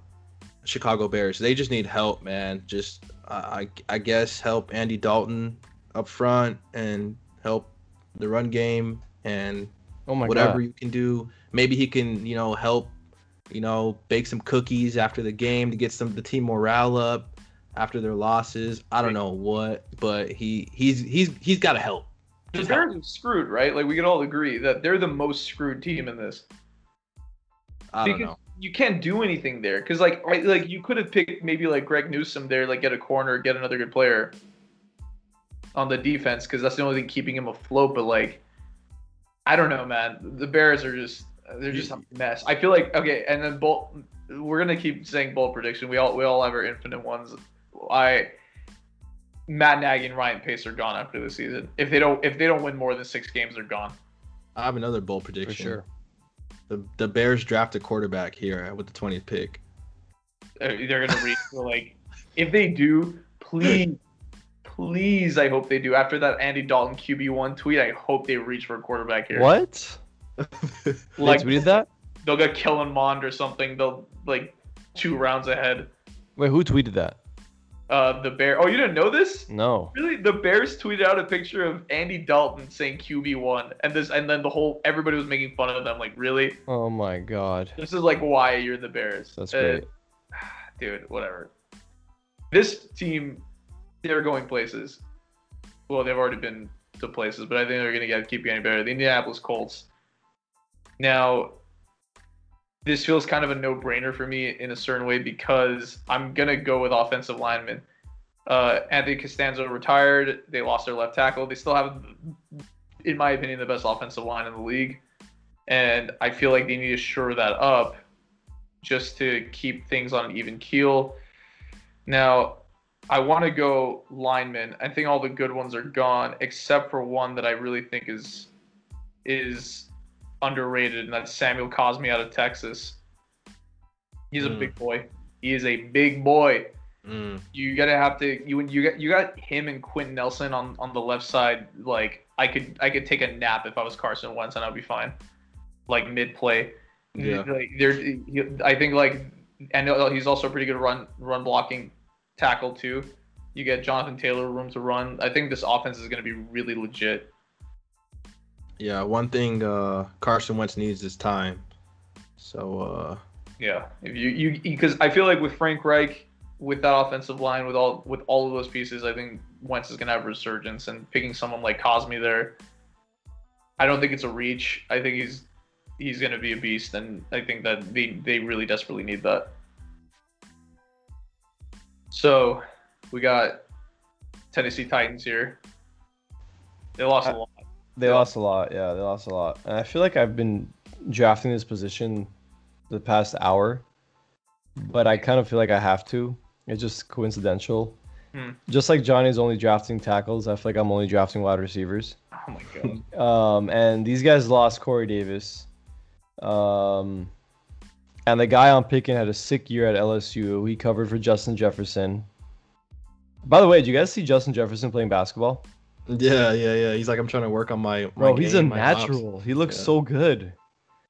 Chicago Bears. They just need help, man. Just uh, I I guess help Andy Dalton up front and help the run game and Oh my whatever god. you can do. Maybe he can, you know, help, you know, bake some cookies after the game to get some the team morale up after their losses. I don't know what, but he he's he's he's got to help. The Just help. Bears are screwed, right? Like we can all agree that they're the most screwed team in this. I don't because know. you can't do anything there. Because like right, like you could have picked maybe like Greg Newsome there, like get a corner, get another good player on the defense, because that's the only thing keeping him afloat. But like, I don't know, man. The Bears are just they're just a mess. I feel like okay, and then bolt. We're gonna keep saying bold prediction. We all we all have our infinite ones. I Matt Nagy and Ryan Pace are gone after the season. If they don't if they don't win more than six games, they're gone. I have another bold For prediction. sure. The the Bears draft a quarterback here with the 20th pick. Uh, they're gonna reach for like if they do please please i hope they do after that andy dalton qb1 tweet i hope they reach for a quarterback here What? like They tweeted that? they'll get kellen mond or something they'll like two rounds ahead Wait, who tweeted that? Uh, the Bear. Oh, you didn't know this? No. Really? The Bears tweeted out a picture of Andy Dalton saying QB one, and this, and then the whole everybody was making fun of them. Like, really? Oh my god. This is like why you're the Bears. That's Uh, great. dude. Whatever. This team, they're going places. Well, they've already been to places, but I think they're gonna get keep getting better. The Indianapolis Colts. Now, this feels kind of a no-brainer for me in a certain way because I'm gonna go with offensive linemen. Uh, Anthony Castonzo retired. They lost their left tackle. They still have, in my opinion, the best offensive line in the league, and I feel like they need to shore that up just to keep things on an even keel. Now, I want to go lineman. I think all the good ones are gone, except for one that I really think is is underrated, and that's Samuel Cosmi out of Texas. He's a Mm. big boy. He is a big boy. Mm. You gotta have to you you got you got him and Quenton Nelson on on the left side. Like I could I could take a nap if I was Carson Wentz and I'd be fine. Like mid play. Yeah. Like there, I think like and he's also a pretty good run run blocking tackle too. You get Jonathan Taylor room to run. I think this offense is gonna be really legit. Yeah, one thing uh, Carson Wentz needs is time. So uh, Yeah, if you you because I feel like with Frank Reich, with that offensive line, with all with all of those pieces, I think Wentz is gonna have a resurgence. And picking someone like Cosmi there, I don't think it's a reach. I think he's he's gonna be a beast, and I think that they they really desperately need that. So, we got Tennessee Titans here. They lost a lot. They Yeah. lost a lot. Yeah, they lost a lot. And I feel like I've been drafting this position the past hour, but I kind of feel like I have to. It's just coincidental. Hmm. Just like Johnny's only drafting tackles, I feel like I'm only drafting wide receivers. Oh my god. Um, and these guys lost Corey Davis. Um, and the guy I'm picking had a sick year at LSU. He covered for Justin Jefferson. By the way, did you guys see Justin Jefferson playing basketball? yeah, yeah, yeah. He's like, I'm trying to work on my. my Bro, he's a game, my chops." natural. He looks Yeah. so good.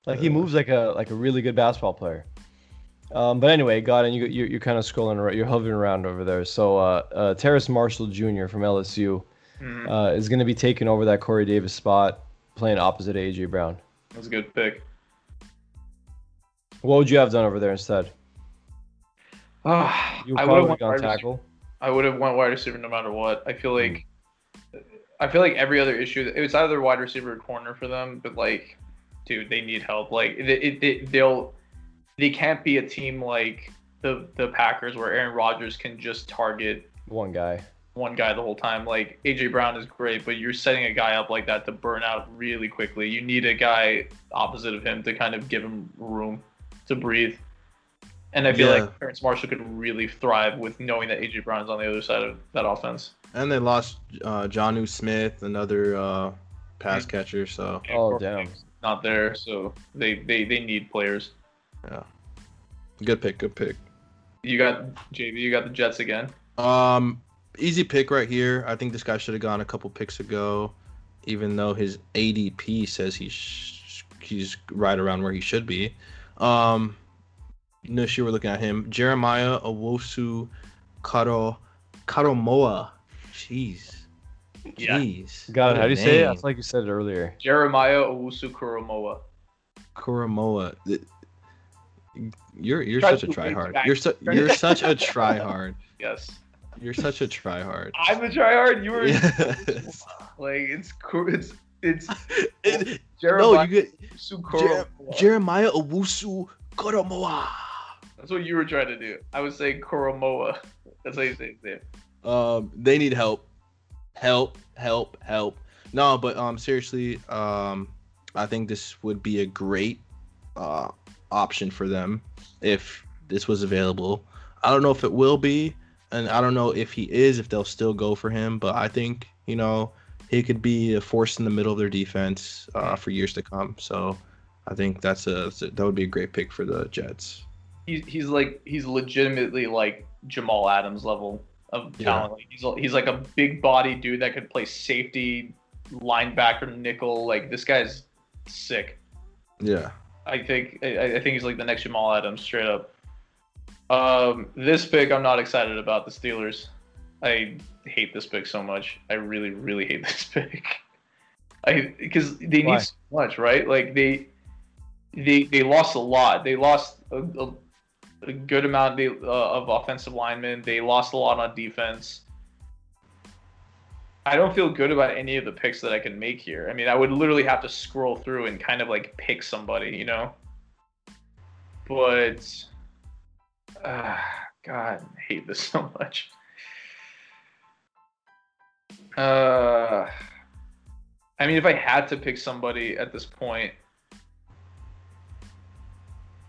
Like he moves like a like a really good basketball player. Um, but anyway, God, and you you're, you're kind of scrolling around, you're hovering around over there. So uh, uh, Terrace Marshall Jr. from LSU Mhm. uh, is going to be taking over that Corey Davis spot, playing opposite AJ Brown. That's a good pick. What would you have done over there instead? Ah, You I probably would would have have gone tackle. I would have went wide receiver no matter what. I feel like I feel like every other issue it was either wide receiver or corner for them, but like, dude, they need help. Like it, it, it they'll they can't be a team like the the Packers where Aaron Rodgers can just target One guy. one guy the whole time. Like AJ Brown is great, but you're setting a guy up like that to burn out really quickly. You need a guy opposite of him to kind of give him room to breathe. And I feel Yeah. like Terrace Marshall could really thrive with knowing that AJ Brown is on the other side of that offense. And they lost uh, Jonnu Smith, another uh, pass catcher. So Oh, damn. Not there, so they, they they need players. Yeah, good pick, good pick. You got JB, you got the Jets again. Um, easy pick right here. I think this guy should have gone a couple picks ago, even though his ADP says he's he's right around where he should be. Um, no, sure we're looking at him. Jeremiah Owosu Karo Karomoa. Jeez. Yeah. Jeez. God, What how do you say it? I name. feel like you said it earlier. Jeremiah Owusu Kuromoa. Kuramoa. Th- You're you're Try such a to try-hard. You're su- you're such a try hard. Yes. You're such a try hard. I'm the tryhard. You were Yes. like it's cool. It's it's It- no, you get Jer- Jeremiah Owusu Koromoa. That's what you were trying to do. I was saying Kuromoa. That's how you say his name. Um, they need help, help, help, help. No, but um, seriously, um, I think this would be a great uh option for them if this was available. I don't know if it will be, and I don't know if he is, if they'll still go for him. But I think you know he could be a force in the middle of their defense uh, for years to come. So I think that's a that would be a great pick for the Jets. He's he's like he's legitimately like Jamal Adams level of talent. Like he's he's like a big body dude that could play safety, linebacker, nickel. Like this guy's sick. Yeah. I think I, I think he's like the next Jamal Adams, straight up. Um, this pick I'm not excited about the Steelers. I hate this pick so much. I really, really hate this pick. I because they Why? need so much, right? Like they they they lost a lot. They lost a, a, a good amount they, uh, of offensive linemen. They lost a lot on defense. I don't feel good about any of the picks that I can make here. I mean, I would literally have to scroll through and kind of like pick somebody, you know. But uh, God, I hate this so much. Uh, I mean, if I had to pick somebody at this point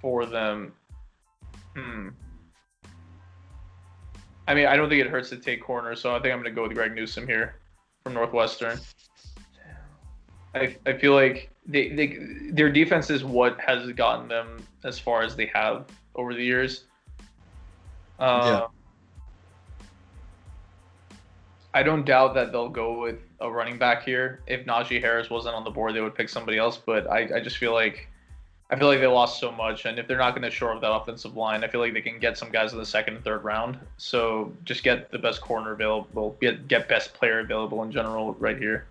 for them, hmm. I mean, I don't think it hurts to take corner, so I think I'm going to go with Greg Newsome here from Northwestern. I, I feel like they, they their defense is what has gotten them as far as they have over the years. Uh, I don't doubt that they'll go with a running back here. If Najee Harris wasn't on the board, they would pick somebody else. But I, I just feel like I feel like they lost so much, and if they're not going to shore up that offensive line, I feel like they can get some guys in the second and third round. So just get the best corner available, get get best player available in general right here.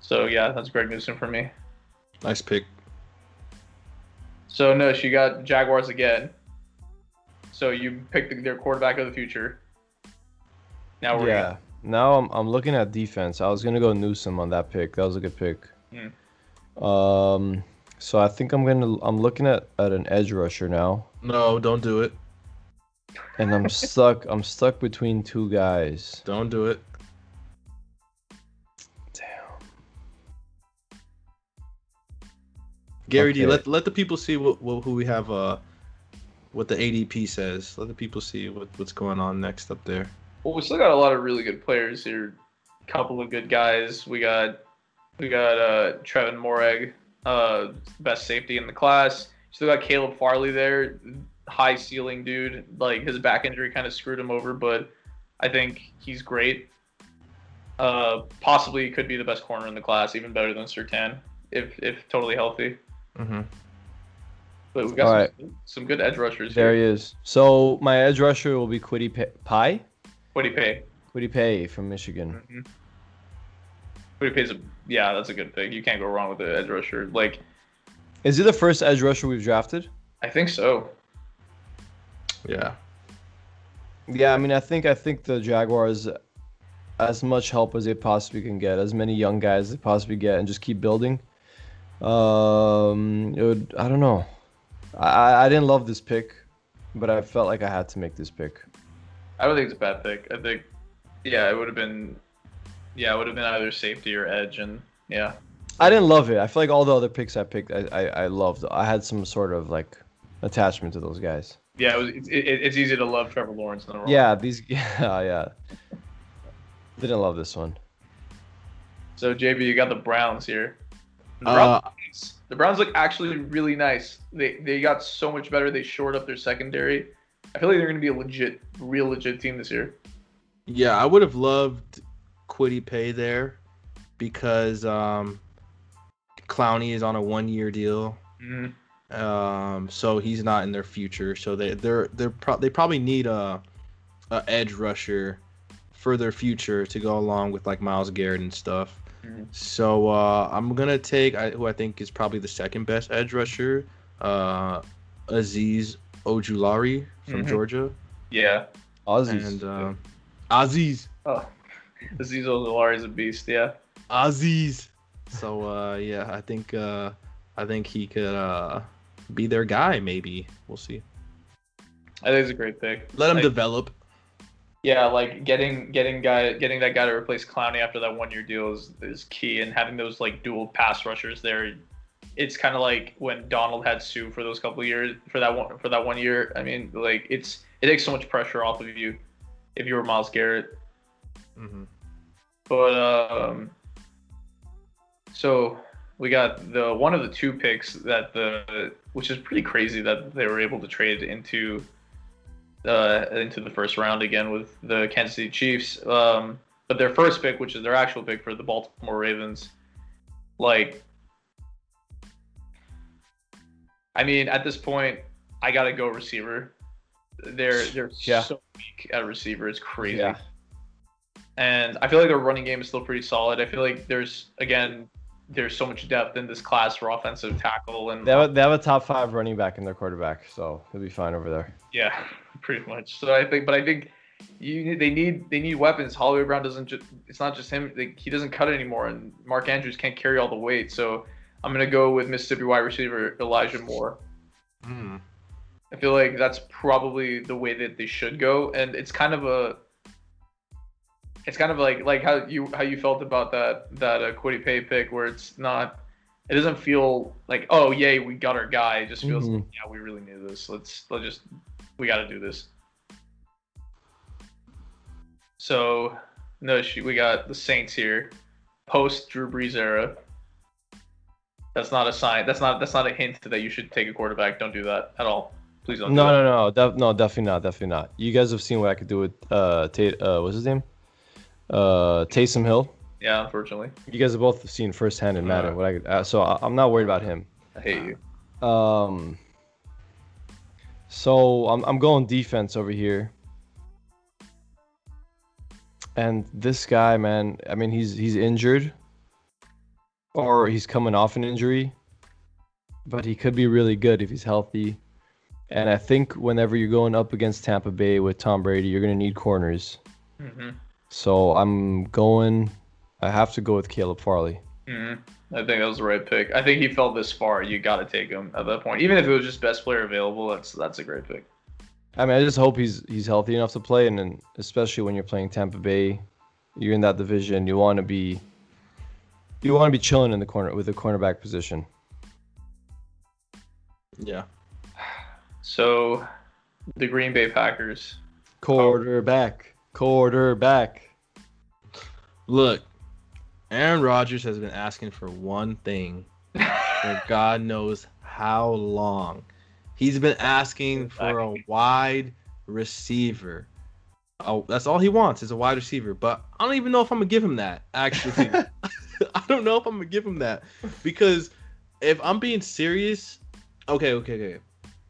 So yeah, that's Greg Newsome for me. Nice pick. So no, she got Jaguars again. So you picked their quarterback of the future. Now we're yeah. Now I'm I'm looking at defense. I was gonna go Newsome on that pick. That was a good pick. Hmm. Um, so I think I'm gonna I'm looking at at an edge rusher now, No, don't do it. and I'm stuck. I'm stuck between two guys. Don't do it. Damn. Gary D, let let the people see what, what who we have. Uh, what the ADP says. Let the people see what, what's going on next up there. Well, we still got a lot of really good players here. Couple of good guys. We got we got uh Trevon Moehrig, uh best safety in the class. Still got Caleb Farley there, high ceiling dude. Like his back injury kind of screwed him over, but I think he's great. Uh, possibly could be the best corner in the class, even better than Surtain if if totally healthy. Mm-hmm. But we got some, right. some good edge rushers There here. he is. So my edge rusher will be Kwity Paye. Kwity Paye What do you pay from Michigan. Mm-hmm. What do you pays a yeah, that's a good pick. You can't go wrong with the edge rusher. Like Is he the first edge rusher we've drafted? I think so. Yeah. Yeah, I mean, I think I think the Jaguars, as much help as they possibly can get, as many young guys as they possibly get, and just keep building. Um, it would. I don't know. I I- I didn't love this pick, but I felt like I had to make this pick. I don't think it's a bad pick. I think yeah, it would have been yeah, it would have been either safety or edge and yeah. I didn't love it. I feel like all the other picks I picked, I I, I loved. I had some sort of like attachment to those guys. Yeah, it was, it's, it, it's easy to love Trevor Lawrence in the role. Yeah, these. Yeah, yeah. Didn't love this one. So JB, you got the Browns here. The Uh, Browns, look the Browns look actually really nice. They they got so much better. They shored up their secondary. I feel like they're gonna be a legit, real legit team this year. Yeah, I would have loved Kwity Paye there because um, Clowney is on a one-year deal, Mhm. um, so he's not in their future. So they they're they're pro- they probably need a, a edge rusher for their future to go along with like Myles Garrett and stuff. Mhm. So uh, I'm gonna take I, who I think is probably the second best edge rusher, uh, Azeez Ojulari from Mhm. Georgia, Yeah. Ozzy. and uh, Azeez. Oh, Azeez Ojulari is a beast. Yeah. Azeez. So uh yeah, I think uh I think he could uh be their guy maybe. We'll see. I think it's a great pick. Let him Like, develop. Yeah, like getting getting guy getting that guy to replace Clowney after that one year deal is, is key, and having those like dual pass rushers there, it's kind of like when Donald had Suh for those couple of years for that one for that one year. I mean, like it's it takes so much pressure off of you if you were Myles Garrett. Mm-hmm. But um, so we got the one of the two picks that the which is pretty crazy that they were able to trade into uh into the first round again with the Kansas City Chiefs. Um, but their first pick, which is their actual pick for the Baltimore Ravens, like. I mean, at this point, I gotta go receiver. they're they're Yeah. so weak at receiver. It's crazy. Yeah. And I feel like their running game is still pretty solid. I feel like there's again there's so much depth in this class for offensive tackle and They have, a, they have a top five running back in their quarterback, so he'll be fine over there. yeah, pretty much. So I think, but I think you they need they need weapons. Hollywood Brown doesn't just it's not just him. Like, he doesn't cut it anymore, and Mark Andrews can't carry all the weight. So I'm gonna go with Mississippi wide receiver Elijah Moore. Hmm. I feel like that's probably the way that they should go, and it's kind of a, it's kind of like like how you how you felt about that that uh, Kwity Paye pick, where it's not, it doesn't feel like oh yay we got our guy. It just feels Mhm. like, yeah we really need this. Let's let's just we got to do this. So no, we got the Saints here, post Drew Brees era. That's not a sign. That's not that's not a hint that you should take a quarterback. Don't do that at all. Please don't. No, do that. no, no, no, definitely not, definitely not. You guys have seen what I could do with uh, Tate. Uh, what's his name? Uh, Taysom Hill. Yeah, unfortunately, You guys have both seen firsthand in Madden what I could. Uh, so I, I'm not worried about him. I hate you. Um. So I'm I'm going defense over here. And this guy, man, I mean, he's he's injured, or he's coming off an injury, but he could be really good if he's healthy. And I think whenever you're going up against Tampa Bay with Tom Brady, you're gonna need corners. hmm So I'm going. I have to go with Caleb Farley. hmm I think that was the right pick. I think he fell this far. You got to take him at that point, even if it was just best player available. That's that's a great pick. I mean, I just hope he's he's healthy enough to play, and then especially when you're playing Tampa Bay, you're in that division. You want to be, you want to be chilling in the corner with the cornerback position. Yeah. So, the Green Bay Packers. Quarterback, quarterback. Look, Aaron Rodgers has been asking for one thing for God knows how long. He's been asking for a wide receiver. Oh, that's all he wants is a wide receiver. But I don't even know if I'm gonna give him that. Actually, I don't know if I'm gonna give him that because if I'm being serious, okay, okay,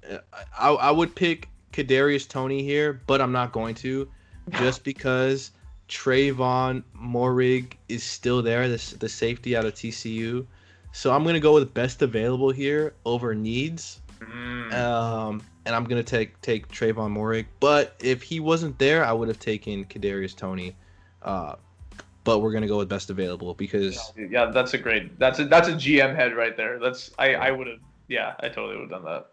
okay. I, I would pick Kadarius Toney here, but I'm not going to, just because Trevon Moehrig is still there, the, the safety out of TCU. So I'm gonna go with best available here over needs. Mm. Um, and I'm gonna take take Trevon Moehrig. But if he wasn't there, I would have taken Kadarius Toney. Uh, but we're gonna go with best available because yeah, that's a great. That's a that's a GM head right there. That's I I would have. Yeah, I totally would have done that.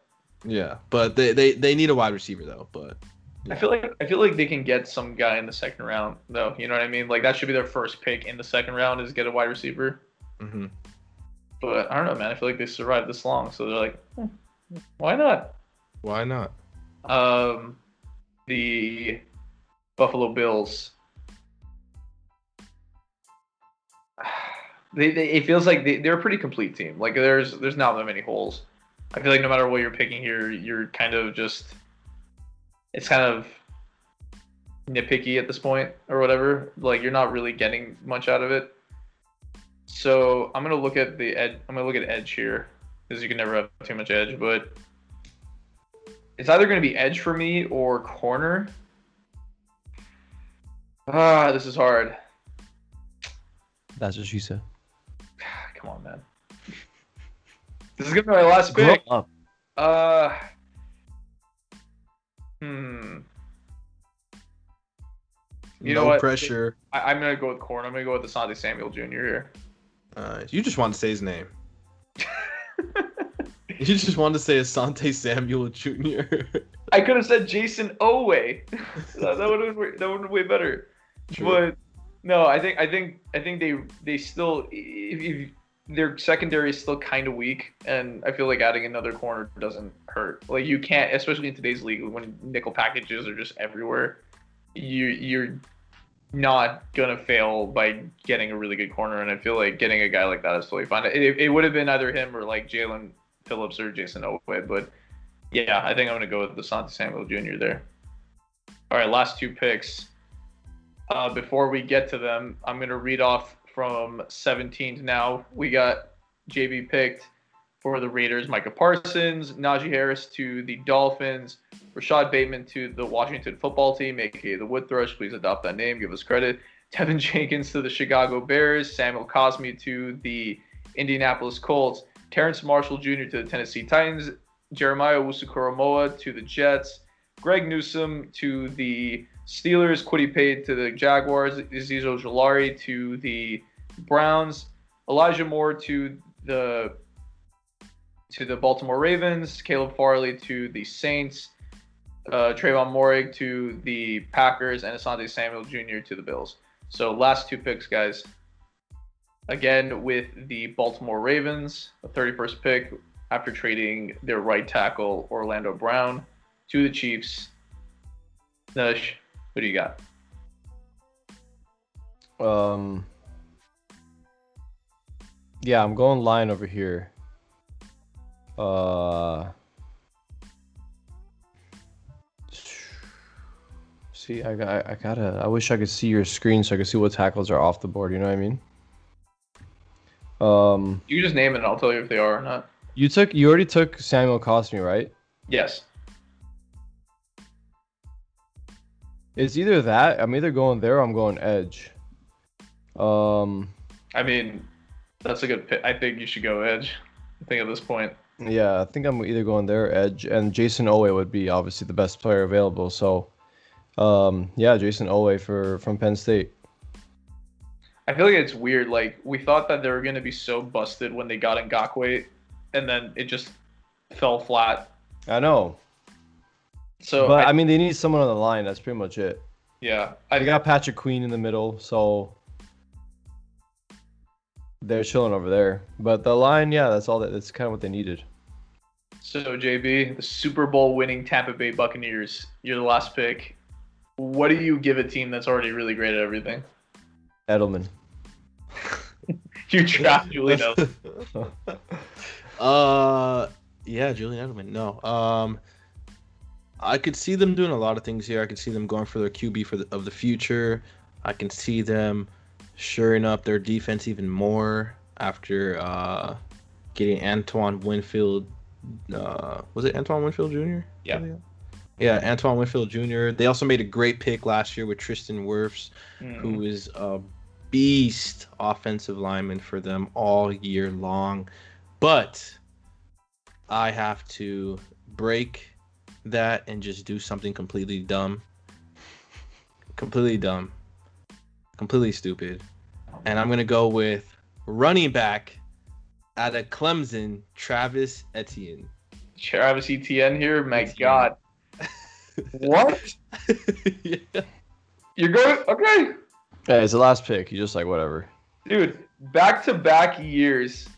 yeah. But they, they they need a wide receiver though. But I feel like I feel like they can get some guy in the second round though. You know what I mean? Like that should be their first pick in the second round is get a wide receiver. mhm. But I don't know, man. I feel like they survived this long, so they're like, hmm, why not? why not? Um, the Buffalo Bills. They, they it feels like they, they're a pretty complete team. Like there's there's not that many holes. I feel like no matter what you're picking here, you're kind of just it's kind of nitpicky at this point or whatever. Like you're not really getting much out of it. So I'm gonna look at the edge. I'm gonna look at edge here because you can never have too much edge, but it's either going to be edge for me or corner. Ah, this is hard. That's what she said. Come on, man. This is going to be my last Grow pick. up. Uh, hmm. You know no what? pressure. I, I'm going to go with corner. I'm going to go with Asante Samuel Jr. here. Uh, you just want to say his name. You just wanted to say Asante Samuel Jr. I could have said Jayson Oweh. that that would have been that would have been way better. True. But no, I think I think I think they they still if, if their secondary is still kind of weak, and I feel like adding another corner doesn't hurt. Like you can't, especially in today's league when nickel packages are just everywhere. You you're not gonna fail by getting a really good corner, and I feel like getting a guy like that is totally fine. It, it would have been either him or like Jaelan Phillips or Jayson Oweh, but yeah, I think I'm gonna go with the Santa Samuel Jr. there. All right, last two picks. Uh, before we get to them, I'm gonna read off from 17 to now. We got JB picked For the Raiders, Micah Parsons, Najee Harris to the Dolphins, Rashod Bateman to the Washington football team, aka the Wood Thrush. Please adopt that name. Give us credit. Teven Jenkins to the Chicago Bears, Samuel Cosmi to the Indianapolis Colts, Terrace Marshall Jr. to the Tennessee Titans, Jeremiah Owusu-Koramoah to the Jets, Greg Newsome to the Steelers, Kwity Paye to the Jaguars, Azeez Ojulari to the Browns, Elijah Moore to the to the Baltimore Ravens, Caleb Farley to the Saints, uh, Trevon Moehrig to the Packers, and Asante Samuel Jr. to the Bills. So last two picks, guys. Again with the Baltimore Ravens, a 31st pick after trading their right tackle Orlando Brown to the Chiefs. Nush, what do you got? Um. Yeah, I'm going line over here. Uh. See, I got, I gotta. I wish I could see your screen so I could see what tackles are off the board. You know what I mean? Um, You just name it, and I'll tell you if they are or not. you took, you already took Samuel Cosmi, right? Yes. It's either that. I'm either going there or I'm going edge. Um, I mean, that's a good pick. I think you should go edge. I think at this point. yeah, I think I'm either going there or edge, and Jayson Oweh would be obviously the best player available. So, um, yeah, Jayson Oweh for from Penn State. I feel like it's weird. Like we thought that they were gonna be so busted when they got Ngakoue, and then it just fell flat. I know, So but I, I mean, they need someone on the line. That's pretty much it. yeah, I They got Patrick Queen in the middle, so they're chilling over there. But the line, yeah, that's all. That, that's kind of what they needed. So JB, the Super Bowl winning Tampa Bay Buccaneers, you're the last pick. What do you give a team that's already really great at everything? Edelman. You draft Julian. Edelman. Uh, yeah, Julian Edelman. No, um, I could see them doing a lot of things here. I could see them going for their QB for the, of the future. I can see them shoring up their defense even more after uh, getting Antoine Winfield. Uh, was it Antoine Winfield Jr.? Yeah. Yeah, Antoine Winfield Jr. They also made a great pick last year with Tristan Wirfs Mhm. who is a beast offensive lineman for them all year long. But I have to break that and just do something completely dumb. Completely dumb. Completely stupid. And I'm going to go with running back out of Clemson, Travis Etienne. Travis Etienne here. My Etienne. God, what? yeah. You're going okay, Yeah, it's the last pick. You just like whatever. dude. Back to back years,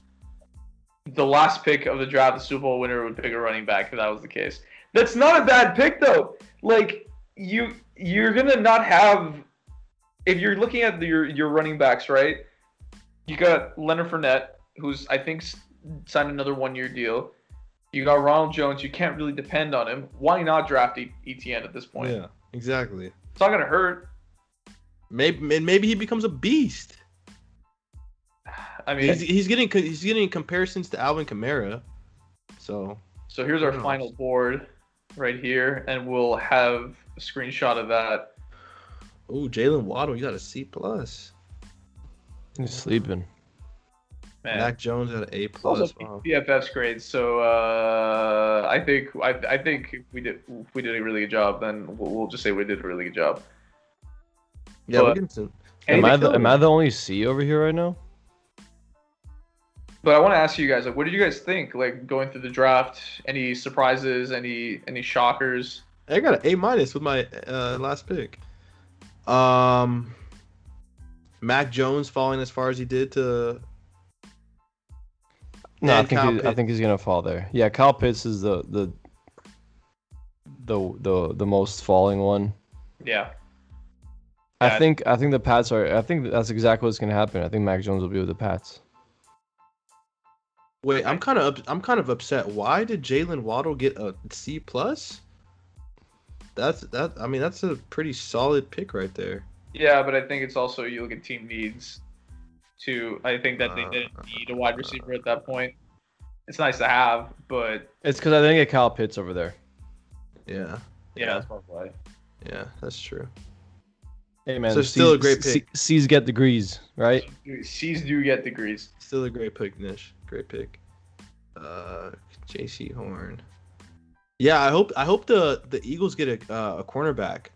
the last pick of the draft, the Super Bowl winner would pick a running back if that was the case. That's not a bad pick though. Like you, you're gonna not have. If you're looking at the, your your running backs, right? You got Leonard Fournette, who's I think signed another one year deal. You got Ronald Jones. You can't really depend on him. Why not draft E- Etienne at this point? Yeah, exactly. It's not gonna hurt. Maybe maybe he becomes a beast. I mean, He's, he's getting he's getting comparisons to Alvin Kamara. So So here's our final board right here, and we'll have a screenshot of that. oh, Jaylen Waddle, you got a C plus. He's sleeping. Man, Mac Jones at an A It's also plus. Wow. PFF's grades. So uh, I think I, I think if we did if we did a really good job, then we'll, we'll just say we did a really good job. Yeah, we're But- getting some. Am I the am I the only C over here right now? But I want to ask you guys, like, what did you guys think? Like going through the draft, any surprises, any any shockers? I got an A minus with my uh, last pick. Um, Mac Jones falling as far as he did to. No, I think Kyle he, I think he's gonna fall there. Yeah, Kyle Pitts is the the the the, the most falling one. Yeah, I Yeah. think I think the Pats are. I think that's exactly what's gonna happen. I think Mac Jones will be with the Pats. Wait, I'm kind of I'm kind of upset. Why did Jaylen Waddle get a C plus? That's that. I mean, that's a pretty solid pick right there. yeah, but I think it's also you look at team needs. Too, I think that they didn't Uh, need a wide receiver at that point. it's nice to have, but It's because I didn't get Kyle Pitts over there. Yeah, yeah, that's probably why. yeah, that's true. Hey man, So still a great pick. C's get degrees, right? C's do get degrees. Still a great pick, Nish. Great pick. Uh, Jaycee Horn. Yeah, I hope I hope the the Eagles get a uh, a cornerback,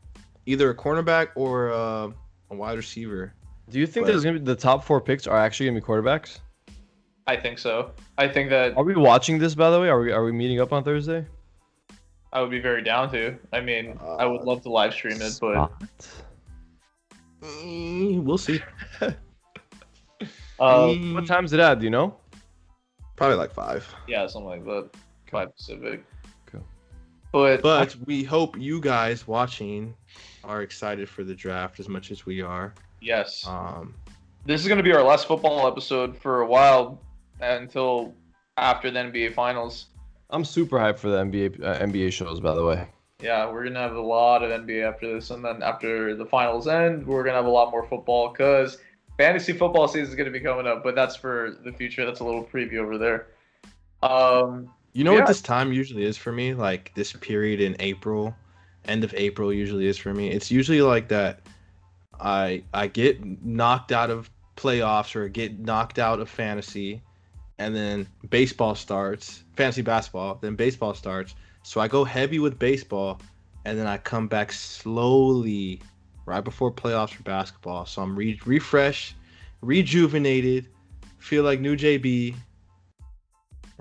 either a cornerback or uh, a wide receiver. Do you think But- there's gonna be the top four picks are actually gonna be quarterbacks? I think so. I think that Are we watching this by the way? Are we are we meeting up on Thursday? I would be very down to. I mean, I would love to live stream it, but Mm, we'll see. uh, what time's it at? Do you know? Probably like five. yeah, something like that. Five Pacific. Cool. But But we hope you guys watching are excited for the draft as much as we are. Yes, Um, this is going to be our last football episode for a while until after the NBA Finals. I'm super hyped for the NBA uh, NBA shows. By the way, Yeah, we're gonna have a lot of NBA after this, and then after the finals end, we're gonna have a lot more football because fantasy football season is gonna be coming up. But that's for the future. That's a little preview over there. Um, you know Yeah. what this time usually is for me? Like this period in April, end of April usually is for me. It's usually like that. I I get knocked out of playoffs or get knocked out of fantasy, and then baseball starts, fantasy basketball. Then baseball starts. So I go heavy with baseball, and then I come back slowly right before playoffs for basketball. So I'm re- refreshed, rejuvenated, feel like new JB.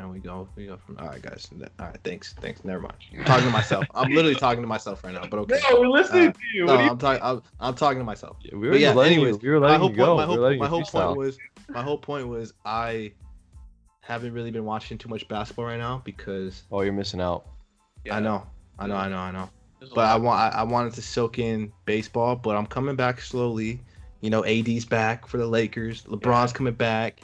And we go, we go from. All right, guys. All right, thanks, thanks. Never mind. I'm talking to myself. I'm literally talking to myself right now. But okay. no, we're listening Uh, to you. No, What do you I'm talking. I'm, I'm talking to myself. Yeah, we were But yeah, letting anyways, you. We were my whole you point, go. my whole, were my whole point was, my whole point was, I haven't really been watching too much basketball right now because Oh, you're missing out. Yeah, I know, I know, I know, I know. there's But I want, I, I wanted to soak in baseball, but I'm coming back slowly. You know, AD's back for the Lakers. LeBron's coming back.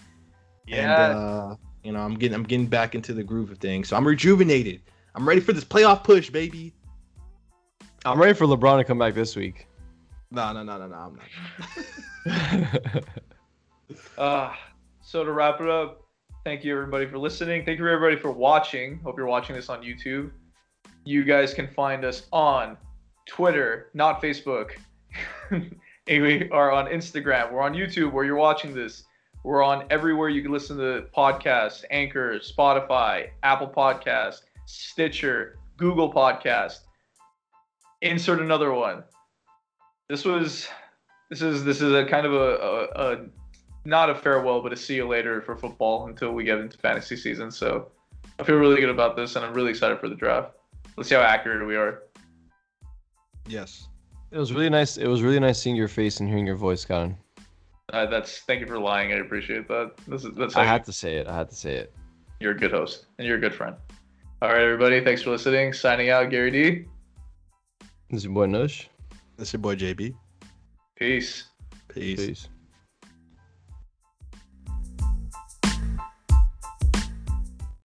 yeah, And, uh, you know, I'm getting, I'm getting back into the groove of things. So I'm rejuvenated. I'm ready for this playoff push, baby. I'm ready for LeBron to come back this week. No, no, no, no, no. I'm not. Uh, so to wrap it up, thank you everybody for listening. Thank you everybody for watching. Hope you're watching this on YouTube. You guys can find us on Twitter, not Facebook. We are on Instagram. We're on YouTube where you're watching this. We're on everywhere you can listen to podcasts, Anchor, Spotify, Apple Podcast, Stitcher, Google Podcast. Insert another one. This was this is this is a kind of a, a, a not a farewell, but a see you later for football until we get into fantasy season. So I feel really good about this, and I'm really excited for the draft. Let's see how accurate we are. yes. it was really nice. It was really nice seeing your face and hearing your voice, Colin. Uh, that's thank you for lying. I appreciate that. This is that's how I you- had to say it. I had to say it. you're a good host and you're a good friend. All right, everybody. Thanks for listening. Signing out, Gary D. This is your boy Nush. This is your boy JB. Peace. Peace. Peace.